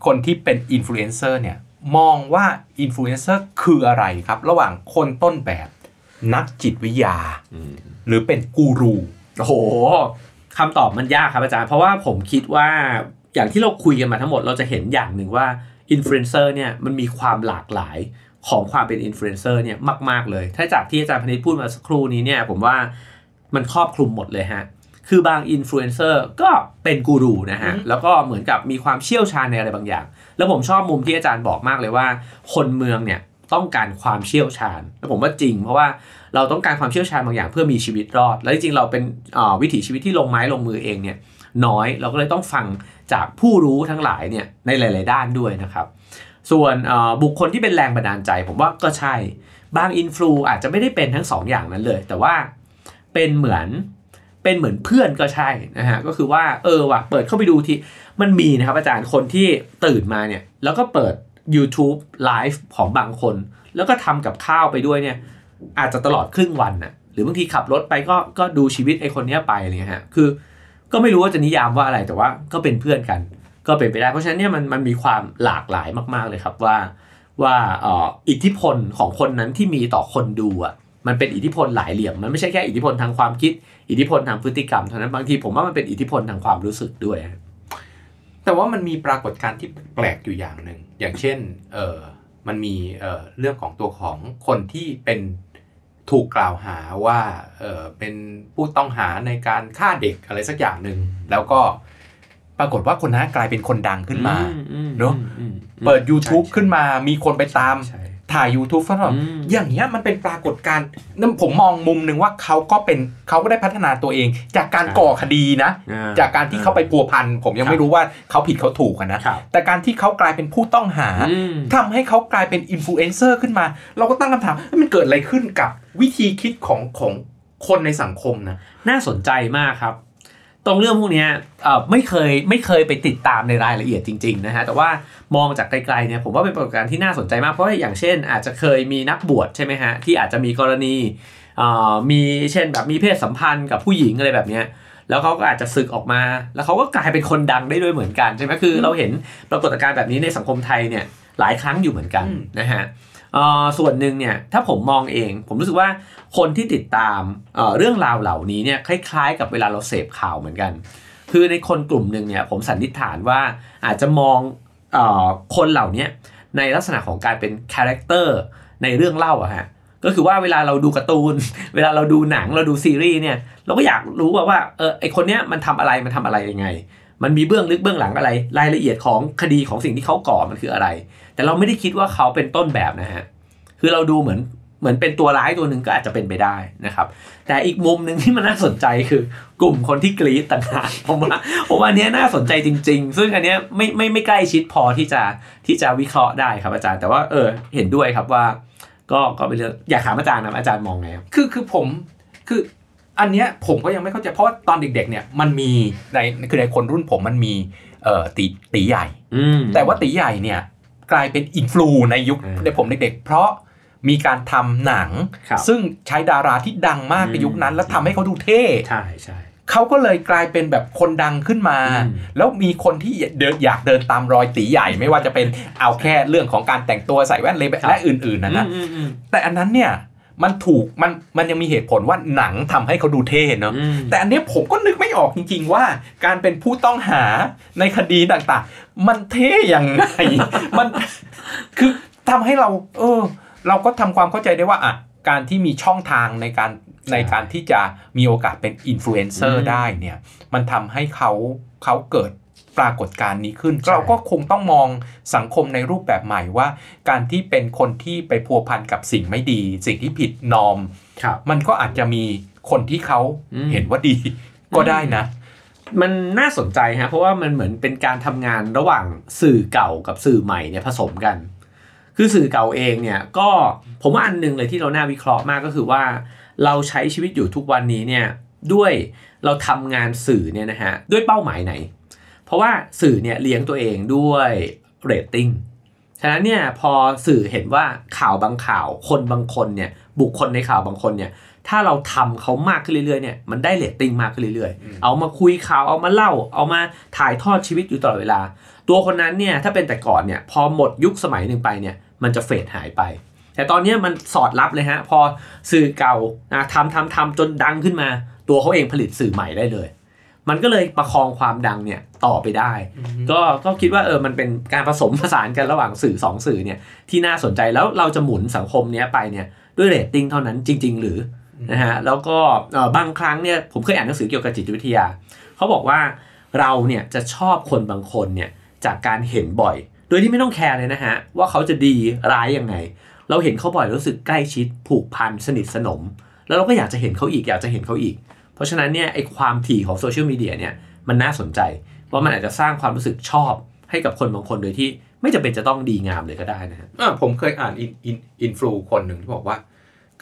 คนที่เป็นอินฟลูเอนเซอร์เนี่ย มองว่าอินฟลูเอนเซอร์คืออะไรครับ ระหว่างคนต้นแบบนักจิตวิทยา หรือเป็นกูรูโอ้โหคำตอบมันยากครับอาจารย์ เพราะว่าผมคิดว่าอย่างที่เราคุยกันมาทั้งหมดเราจะเห็นอย่างหนึ่งว่าอินฟลูเอนเซอร์เนี่ยมันมีความหลากหลายของความเป็นอินฟลูเอนเซอร์เนี่ยมาก ๆ เลย ถ้าจากที่อาจารย์พนิษฐ์พูดมาสักครู่นี้เนี่ยผมว่ามันครอบคลุมหมดเลยฮะ คือบางอินฟลูเอนเซอร์ก็เป็นกูรูนะฮะอืมแล้วก็เหมือนกับมีความเชี่ยวชาญในอะไรบางอย่าง แล้วผมชอบมุมที่อาจารย์บอกมากเลยว่า คนเมืองเนี่ยต้องการความเชี่ยวชาญ แล้วผมว่าจริง เพราะว่าเราต้องการความเชี่ยวชาญบางอย่างเพื่อมีชีวิตรอด แล้วจริงๆเราเป็นวิถีชีวิตที่ลงไม้ลงมือเองเนี่ยน้อยเราก็เลยต้องฟังจากผู้รู้ทั้งหลายเนี่ยในหลาย ๆ ด้านด้วยนะครับ ส่วนบุคคลที่เป็นแรงบันดาลใจ ผมว่าก็ใช่บางอินฟลูอาจจะไม่ได้เป็นทั้งสองอย่างนั้นเลย แต่ว่าเป็นเหมือน เป็นเหมือนเพื่อนก็ใช่นะฮะก็คือว่าเออว่ะเปิดเข้าไปดูที่มันมีนะครับอาจารย์คนที่ตื่นมาเนี่ย แล้วก็เปิด YouTube ไลฟ์ของบางคน แล้วก็ทำกับข้าวไปด้วยเนี่ยอาจจะตลอดครึ่งวันน่ะหรือบางทีขับรถไปก็ก็ดูชีวิตไอ้คนเนี้ยไปอะไรเงี้ยฮะคือ ก็ไม่รู้ว่าจะนิยามว่าอะไรแต่ว่าก็เป็นเพื่อนกัน ก็เป็นไปได้ เพราะฉะนั้นเนี่ยมันมันมีความหลากหลายมากๆเลยครับว่าว่าอออิทธิพลของคนนั้นที่มีต่อคนดูอะมันเป็นอิทธิพลหลายเหลี่ยม มันไม่ใช่แค่อิทธิพลทางความคิด อิทธิพลทางพฤติกรรมเท่านั้นบางทีผมว่ามันเป็นอิทธิพลทางความรู้สึกด้วย แต่ว่ามันมีปรากฏการณ์ที่แปลกอยู่อย่างหนึ่งอย่างเช่นเออมันมีเออเรื่องของตัวของคนที่เป็นถูกกล่าวหาว่าเออเป็นผู้ต้องหาในการฆ่าเด็กอะไรสักอย่างหนึ่งแล้วก็ปรากฏว่าคนนั้นกลายเป็นคนดังขึ้นมาเนอะอืมเปิด YouTube ขึ้นมามีคนไปตามใช่ ถ่าย YouTube ฟแบบอืมอย่างเงี้ยมันเป็นปรากฏการณ์นั่นผมมองมุมหนึ่งว่าเขาก็เป็นเขาก็ได้พัฒนาตัวเอง จากการก่อคดีนะอ่จากการที่เขาไปพัวพันผมยังไม่รู้ว่าเขาผิดเขาถูกอะนะครับแต่การที่เขากลายเป็นผู้ต้องหาอืมทำให้เขากลายเป็นอินฟลูเอนเซอร์ขึ้นมา เราก็ตั้งคำถามเฮ้ยมันเกิดอะไรขึ้นกับวิธีคิดของของคนในสังคมนะน่าสนใจมากครับ ตรงเรื่องพวกเนี้ยเอ่อไม่เคยไม่เคยไปติดตามในรายละเอียดจริงๆนะฮะแต่ว่ามองจากไกลๆเนี่ยผมว่าเป็นปรากฏการณ์ที่น่าสนใจมากเพราะว่าอย่างเช่น อาจจะเคยมีนักบวชใช่ไหมฮะที่อาจจะมีกรณีเอ่อมีเช่นแบบมีเพศสัมพันธ์กับผู้หญิงอะไรแบบเนี้ยแล้วเขาก็อาจจะศึกออกมา แล้วเขาก็กลายเป็นคนดังได้ด้วยเหมือนกันใช่ไหมคือ เราเห็นปรากฏการณ์แบบนี้ในสังคมไทยเนี่ยหลายครั้งอยู่เหมือนกันอืมนะฮะเอ่อ ส่วนหนึ่งเนี่ยถ้าผมมองเอง ผมรู้สึกว่าคนที่ติดตามเเรื่องราวเหล่านี้เนี่ยคล้าย ๆ กับเวลาเราเสพข่าวเหมือนกัน คือในคนกลุ่มหนึ่งเนี่ยผมสันนิษฐานว่าอาจจะมองออคนเหล่านี้ในลักษณะของการเป็นคาแรคเตอร์ในเรื่องเล่าอะฮะก็คือว่าเวลาเราดูการ์ตูน เวลาเราดูหนังเราดูซีรีส์เนี่ยเราก็อยากรู้ว่าว่าเออไอคนเนี้ยมันทำอะไรมันทำอะไรยังไง มันมีเบื้องลึกเบื้องหลังอะไร รายละเอียดของคดีของสิ่งที่เขาก่อมันคืออะไร แต่เราไม่ได้คิดว่าเขาเป็นต้นแบบนะฮะคือเราดูเหมือนเหมือนเป็นตัวร้ายตัวหนึ่งก็อาจจะเป็นไปได้นะครับ แต่อีกมุมหนึ่งที่มันน่าสนใจคือกลุ่มคนที่กรี๊ดต่างหากผมว่าผมว่าอันเนี้ยน่าสนใจจริง ๆ ซึ่งอันเนี้ยไม่ไม่ไม่ใกล้ชิดพอที่จะที่จะวิเคราะห์ได้ครับอาจารย์ แต่ว่าเออเห็นด้วยครับว่า ก็ก็เป็นเรื่องอยากถามอาจารย์นะอาจารย์มองไงครับคือคือผมคืออันเนี้ยผมก็ยังไม่เข้าใจเพราะว่าตอนเด็กๆเนี่ยมันมีในคือในคนรุ่นผมมันมีเอ่อตีตีใหญ่อืมแต่ว่าตีใหญ่เนี่ย กลายเป็นอินฟลูในยุคอืมในผมเด็กๆ เพราะมีการทำหนังครับซึ่งใช้ดาราที่ดังมากอืมในยุคนั้น แล้วทำให้เขาดูเท่ใช่ใช่เขาก็เลยกลายเป็นแบบคนดังขึ้นมาอืมแล้วมีคนที่เดินอยากเดินตามรอยตีใหญ่ ไม่ว่าจะเป็นเอาแค่เรื่องของการแต่งตัวใส่แว่นเลยและอื่นๆนะนะอืมอืมแต่อันนั้นเนี่ย มันถูกมันมันยังมีเหตุผลว่าหนังทำให้เขาดูเท่เนาะอืมแต่อันเนี้ยผมก็นึกไม่ออกจริง ๆ ว่าการเป็นผู้ต้องหาในคดีต่างๆ มันเท่ยังไงมันคือทำให้เรา เออ เราก็ทำความเข้าใจได้ว่าอะการที่มีช่องทางในการใช่ในการที่จะมีโอกาสเป็นอินฟลูเอนเซออืร์มได้เนี่ย มันทำให้เขาเขาเกิด ปรากฏการณ์นี้ขึ้นใช่เราก็คงต้องมองสังคมในรูปแบบใหม่ว่า การที่เป็นคนที่ไปพัวพันกับสิ่งไม่ดี สิ่งที่ผิดนอมครับมันก็อาจจะมีคนที่เขาอืมเห็นว่าดี ก็ได้นะ มันน่าสนใจฮะเพราะว่ามันเหมือนเป็นการทำงานระหว่างสื่อเก่ากับสื่อใหม่เนี่ยผสมกัน คือสื่อเก่าเองเนี่ยก็ผมว่าอันหนึงเลยที่เราน่าวิเคราะห์มากก็คือว่า เราใช้ชีวิตอยู่ทุกวันนี้เนี่ยด้วยเราทำงานสื่อเนี่ยนะฮะด้วยเป้าหมายไหน เพราะว่าสื่อเนี่ยเลี้ยงตัวเองด้วยเรตติ้งฉะนั้นเนี่ยพอสื่อเห็นว่าข่าวบางข่าวคนบางคนเนี่ยบุคคลในข่าวบางคนเนี่ยถ้าเราทำเขามากขึ้นเรื่อยๆเนี่ยมันได้เรตติ้งมากขึ้นเรื่อยอืมๆเอามาคุยข่าวเอามาเล่า เอามาถ่ายทอดชีวิตอยู่ตลอดเวลา ตัวคนนั้นเนี่ยถ้าเป็นแต่ก่อนเนี่ยพอหมดยุคสมัยหนึ่งไปเนี่ยมันจะเฟดหายไป แต่ตอนเนี้ยมันสอดรับเลยฮะพอสื่อเก่าอะทำทำทำจนดังขึ้นมา ตัวเขาเองผลิตสื่อใหม่ได้เลย มันก็เลยประคองความดังเนี่ยต่อไปได้ ก็ก็คิดว่าเออมันเป็นการผสมผสานกันระหว่างสื่อสองสื่อเนี่ยที่น่าสนใจแล้วเราจะหมุนสังคมเนี้ยไปเนี่ยด้วยเรตติ้งเท่านั้นจริง ๆ หรือนะฮะแล้วก็เอ่อบางครั้งเนี่ยผมเคยอ่านหนังสือเกี่ยวกับจิตวิทยาเขาบอกว่าเราเนี่ยจะชอบคนบางคนเนี่ยจากการเห็นบ่อย โดยที่ไม่ต้อง care เลยนะฮะว่าเขาจะดีร้ายยังไง เราเห็นเขาบ่อยรู้สึกใกล้ชิดผูกพันสนิทสนม แล้วเราก็อยากจะเห็นเขาอีกอยากจะเห็นเขาอีก เพราะฉะนั้นเนี่ยไอ้ความถี่ของโซเชียลมีเดียเนี่ยมันน่าสนใจว่ามันอาจจะสร้างความรู้สึกชอบให้กับคนบางคนโดยที่ไม่จำเป็นจะต้องดีงามเลยก็ได้นะฮะผมเคยอ่านอินอินอินฟลูคนหนึ่งที่บอกว่า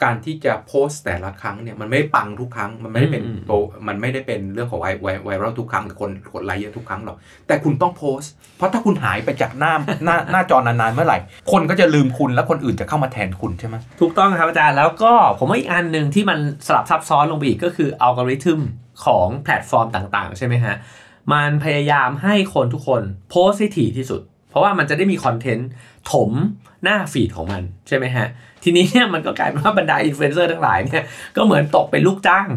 การที่จะโพสต์แต่ละครั้งเนี่ยมันไม่ได้ปังทุกครั้งมันไม่ได้เป็นอืมโตมันไม่ได้เป็นเรื่องของไวไวไวรัลทุกครั้งหรือคนกดไลค์เยอะทุกครั้งหรอกแต่คุณต้องโพสต์ เพราะถ้าคุณหายไปจากหน้าหน้าหน้าจอนานๆเมื่อไหร่ คนก็จะลืมคุณแล้วคนอื่นจะเข้ามาแทนคุณใช่ไหมถูกต้องครับอาจารย์แล้วก็ผมว่าอีกอันหนึ่งที่มันสลับซับซ้อนลงไปอีกก็คืออัลกอริทึมของแพลตฟอร์มต่างๆ ใช่ไหมฮะมันพยายามให้คนทุกคนโพสต์ให้ถี่ที่สุด เพราะว่ามันจะได้มีคอนเทนต์ ถมหน้า feed ของมันใช่ไหมฮะ ทีนี้เนี่ยมันก็กลายเป็นว่าบรรดาอินฟลูเอนเซอร์ทั้งหลายเนี่ยก็เหมือนตกเป็นลูกจ้าง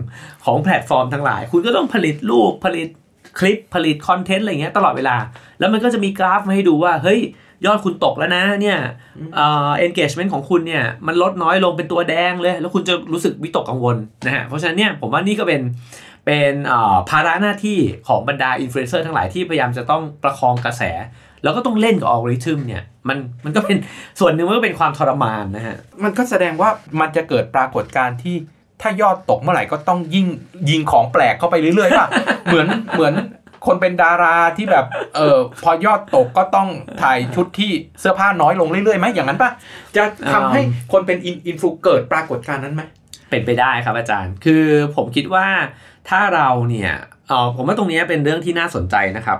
ของแพลตฟอร์มทั้งหลาย คุณก็ต้องผลิตรูปผลิตคลิปผลิตคอนเทนต์อะไรเงี้ยตลอดเวลา แล้วมันก็จะมีกราฟมาให้ดูว่า เฮ้ย ยอดคุณตกแล้วนะเนี่ยเอ่อ engagement ของคุณเนี่ย มันลดน้อยลงเป็นตัวแดงเลย แล้วคุณจะรู้สึกวิตกกังวลนะฮะเพราะฉะนั้นเนี่ยผมว่านี่ก็เป็นเป็นเอ่อภาระหน้าที่ของบรรดาอินฟลูเอนเซอร์ทั้งหลายที่พยายามจะต้องประคองกระแส แล้วก็ต้องเล่นกับอัลกอริทึมเนี่ยมันมันก็เป็นส่วนหนึ่งมันก็เป็นความทรมานนะฮะ มันก็แสดงว่ามันจะเกิดปรากฏการณ์ที่ถ้ายอดตกเมื่อไหร่ก็ต้องยิ่งยิงของแปลกเข้าไปเรื่อยๆป่ะ เหมือนเหมือนคนเป็นดาราที่แบบเออพอยอดตกก็ต้องถ่ายชุดที่เสื้อผ้าน้อยลงเรื่อยๆไหมอย่างนั้นป่ะ จะทำให้คนเป็นอินอินฟลูเกิดปรากฏการณ์นั้นไหมเป็นไปได้ครับอาจารย์ คือผมคิดว่าถ้าเราเนี่ยเออผมว่าตรงนี้เป็นเรื่องที่น่าสนใจนะครับ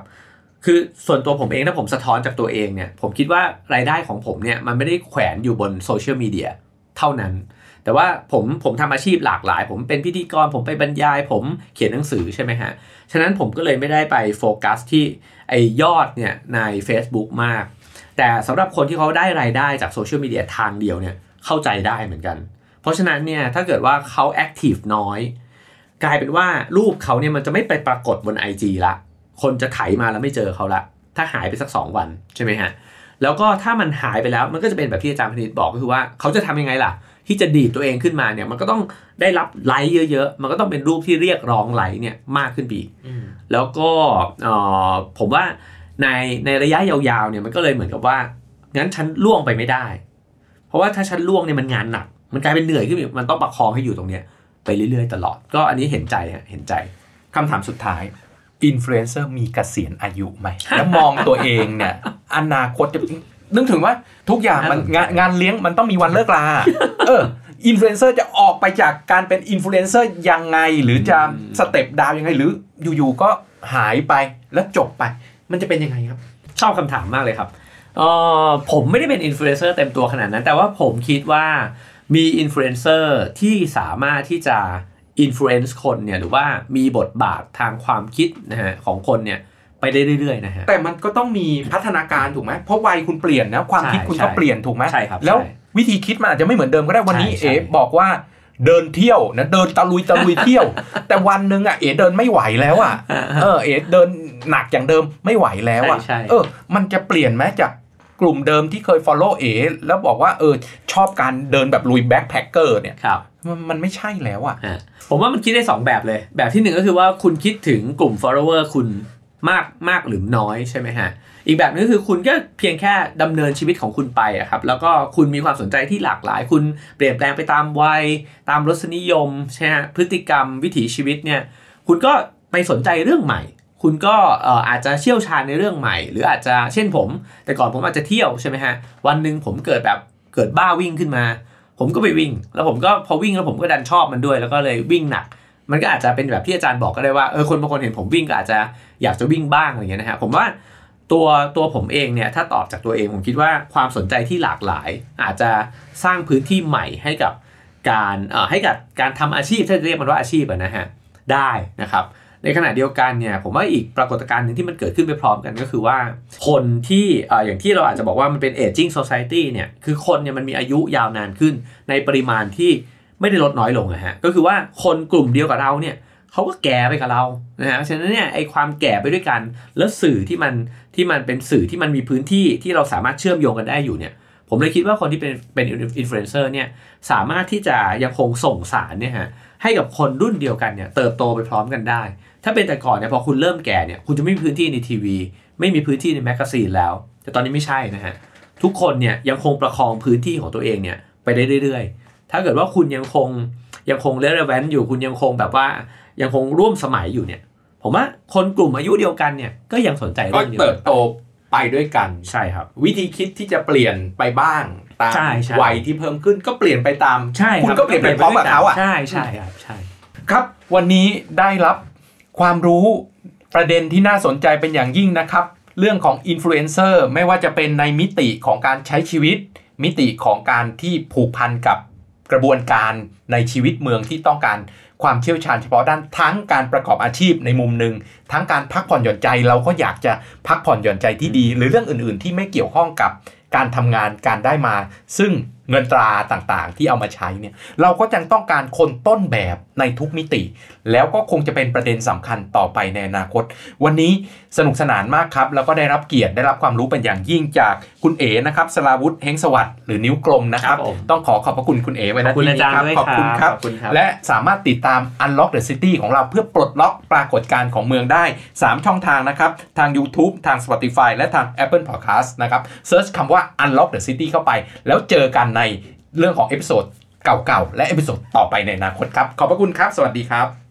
คือส่วนตัวผมเองถ้าผมสะท้อนจากตัวเองเนี่ยผมคิดว่ารายได้ของผมเนี่ยมันไม่ได้แขวนอยู่บนโซเชียลมีเดียเท่านั้น แต่ว่าผมผมทำอาชีพหลากหลาย ผมเป็นพิธีกรผมไปบรรยาย ผมเขียนหนังสือใช่ไหมฮะฉะนั้นผมก็เลยไม่ได้ไปโฟกัสที่ไอ้ยอดเนี่ยใน Facebook มาก แต่สำหรับคนที่เขาได้รายได้จากโซเชียลมีเดียทางเดียวเนี่ยเข้าใจได้เหมือนกัน เพราะฉะนั้นเนี่ยถ้าเกิดว่าเขา active น้อย กลายเป็นว่ารูปเขาเนี่ยมันจะไม่ไปปรากฏบน IG ละ คนจะไถมาแล้วไม่เจอเขาละ ถ้าหายไปสัก 2 วันใช่ไหมฮะแล้วก็ถ้ามันหายไปแล้วมันก็จะเป็นแบบที่อาจารย์พนิตบอกก็คือว่าเขาจะทำยังไงล่ะ ที่จะดีดตัวเองขึ้นมาเนี่ยมันก็ต้องได้รับไลค์เยอะๆ มันก็ต้องเป็นรูปที่เรียกร้องไลค์เนี่ยมากขึ้นไปอีกแล้วก็เอ่อผมว่าในในระยะยาวๆเนี่ยมันก็เลยเหมือนกับว่างั้นฉันร่วงไปไม่ได้ เพราะว่าถ้าฉันร่วงเนี่ยมันงานหนัก มันกลายเป็นเหนื่อยขึ้นอีกมันต้องประคองให้อยู่ตรงเนี้ยไปเรื่อยๆตลอด ก็อันนี้เห็นใจฮะเห็นใจคำถามสุดท้าย อินฟลูเอนเซอร์มีเกษียณอายุไหม แล้วมองตัวเองเนี่ย อนาคตจะนึกถึงว่าทุกอย่างมันงานงานเลี้ยงมันต้องมีวันเลิกลา เอออินฟลูเอนเซอร์จะออกไปจากการเป็นอินฟลูเอนเซอร์ยังไง หรือจะstep down ยังไง หรืออยู่ๆก็หายไปแล้วจบไป มันจะเป็นยังไงครับ ชอบคำถามมากเลยครับเออผมไม่ได้เป็นอินฟลูเอนเซอร์เต็มตัวขนาดนั้น แต่ว่าผมคิดว่ามีอินฟลูเอนเซอร์ที่สามารถที่จะ influence คนเนี่ยหรือว่ามีบทบาททางความคิดนะฮะของคนเนี่ยไปได้เรื่อยๆนะฮะแต่มันก็ต้องมีพัฒนาการถูกไหมเพราะวัยคุณเปลี่ยนนะความคิดใช่คุณใช่ก็เปลี่ยนถูกไหมใช่ครับแล้วใช่วิธีคิดมันอาจจะไม่เหมือนเดิมก็ได้วันนี้ใช่เอ๋ใช่บอกว่าเดินเที่ยวนะเดินตะลุยตะลุยเที่ยว แต่วันหนึ่งอะเอ๋เดินไม่ไหวแล้วอะเออเอ๋เดินหนักอย่างเดิมไม่ไหวแล้วอะใช่ใช่เออ มันจะเปลี่ยนไหมจาก กลุ่มเดิมที่เคย follow เอ๋แล้วบอกว่าเออชอบการเดินแบบลุยแบ็คแพคเกอร์เนี่ยครับมันมันไม่ใช่แล้วอะอะผมว่ามันคิดได้ 2 แบบเลย แบบที่หนึ่งก็คือว่าคุณคิดถึงกลุ่ม follower คุณมากมากหรือน้อยใช่ไหมฮะ อีกแบบนึงก็คือคุณก็เพียงแค่ดำเนินชีวิตของคุณไปอะครับ แล้วก็คุณมีความสนใจที่หลากหลาย คุณเปลี่ยนแปลงไปตามวัย ตามรสนิยมใช่ไหมฮะพฤติกรรมวิถีชีวิตเนี่ย คุณก็ไปสนใจเรื่องใหม่ คุณก็อาจจะเชี่ยวชาญในเรื่องใหม่ หรืออาจจะเช่นผม แต่ก่อนผมอาจจะเที่ยวใช่ไหมฮะวันหนึ่งผมเกิดแบบเกิดบ้าวิ่งขึ้นมา ผมก็ไปวิ่ง แล้วผมก็พอวิ่งแล้วผมก็ดันชอบมันด้วย แล้วก็เลยวิ่งหนัก มันก็อาจจะเป็นแบบที่อาจารย์บอกก็ได้ว่าเออคนบางคนเห็นผมวิ่งก็อาจจะอยากจะวิ่งบ้างอะไรเงี้ยนะฮะผมว่าตัวตัวผมเองเนี่ยถ้าตอบจากตัวเองผมคิดว่าความสนใจที่หลากหลาย อาจจะสร้างพื้นที่ใหม่ให้กับการเอ่อให้กับการทำอาชีพถ้าเรียกมันว่าอาชีพอะนะฮะได้นะครับ ในขณะเดียวกันเนี่ยผมว่าอีกปรากฏการณ์หนึ่งที่มันเกิดขึ้นไปพร้อมกันก็คือว่า คนที่ออย่างที่เราอาจจะบอกว่ามันเป็น aging society เนี่ยคือคนเนี่ยมันมีอายุยาวนานขึ้น ในปริมาณที่ไม่ได้ลดน้อยลงนะฮะก็คือว่าคนกลุ่มเดียวกับเราเนี่ยเขาก็แก่ไปกับเรานะฮะฉะนั้นเนี่ยไอความแก่ไปด้วยกัน แล้วสื่อที่มันที่มันเป็นสื่อที่มันมีพื้นที่ที่เราสามารถเชื่อมโยงกันได้อยู่เนี่ยผมเลยคิดว่าคนที่เป็นเป็นอินฟลูเอนเซอร์เนี่ยสามารถที่จะยังคงส่งสารเนี่ยฮะให้กับคนรุ่นเดียวกันเนี่ยเติบโตไปพร้อมกันได้ ถ้าเป็นแต่ก่อนเนี่ยพอคุณเริ่มแก่เนี่ยคุณจะไม่มีพื้นที่ในทีวี ไม่มีพื้นที่ใน magazine แล้ว แต่ตอนนี้ไม่ใช่นะฮะทุกคนเนี่ยยังคงประคองพื้นที่ของตัวเองเนี่ยไปได้เรื่อยๆ ถ้าเกิดว่าคุณยังคงยังคงเ e เ e แวนอยู่คุณยังคงแบบว่ายังคงร่วมสมัยอยู่เนี่ย ผมว่าคนกลุ่มอายุเดียวกันเนี่ยก็ยังสนใจก็เรื่องเดียวเติกับนโตไปด้วยกันใช่ครับ วิธีคิดที่จะเปลี่ยนไปบ้างตามใช่ใช่วัยที่เพิ่มขึ้นก็เปลี่ยนไปตามใช่คุณก็เปลี่ยนไปพร้อมกับเขาอะใช่ใช่ครับใช่ ครับวันนี้ได้รับ ความรู้ประเด็นที่น่าสนใจเป็นอย่างยิ่งนะครับ เรื่องของอินฟลูเอนเซอร์ไม่ว่าจะเป็นในมิติของการใช้ชีวิต มิติของการที่ผูกพันกับกระบวนการในชีวิตเมืองที่ต้องการความเชี่ยวชาญเฉพาะด้านทั้งการประกอบอาชีพในมุมหนึ่งทั้งการพักผ่อนหย่อนใจเราก็อยากจะพักผ่อนหย่อนใจที่ดี หรือเรื่องอื่น ๆ ที่ไม่เกี่ยวข้องกับการทำงานการได้มา ซึ่ง เงินตราต่างๆ ที่เอามาใช้เนี่ยเราก็ยังต้องการคนต้นแบบในทุกมิติ แล้วก็คงจะเป็นประเด็นสำคัญต่อไปในอนาคต วันนี้สนุกสนานมากครับ แล้วก็ได้รับเกียรติได้รับความรู้เป็นอย่างยิ่งจากคุณเอ๋นะครับสราวุธ เฮ้งสวัสดิ์หรือนิ้วกลมนะครับครับผมต้องขอขอบพระคุณคุณเอ๋ไว้ขนะอบคุณที่อานี้จารย์ครับด้วยขอบคุณครับขอบคุณครับ และสามารถติดตาม Unlock the City ของเราเพื่อปลดล็อกปรากฏการณ์ของเมืองได้ 3 ช่องทางนะครับ ทาง YouTube ทาง Spotify และทาง Apple Podcast นะครับ search คำว่า Unlock the City เข้าไป แล้วเจอกันในเรื่องของ episode เก่าๆและ episode ต่อไปในอนาคตครับ ขอบพระคุณครับ สวัสดีครับ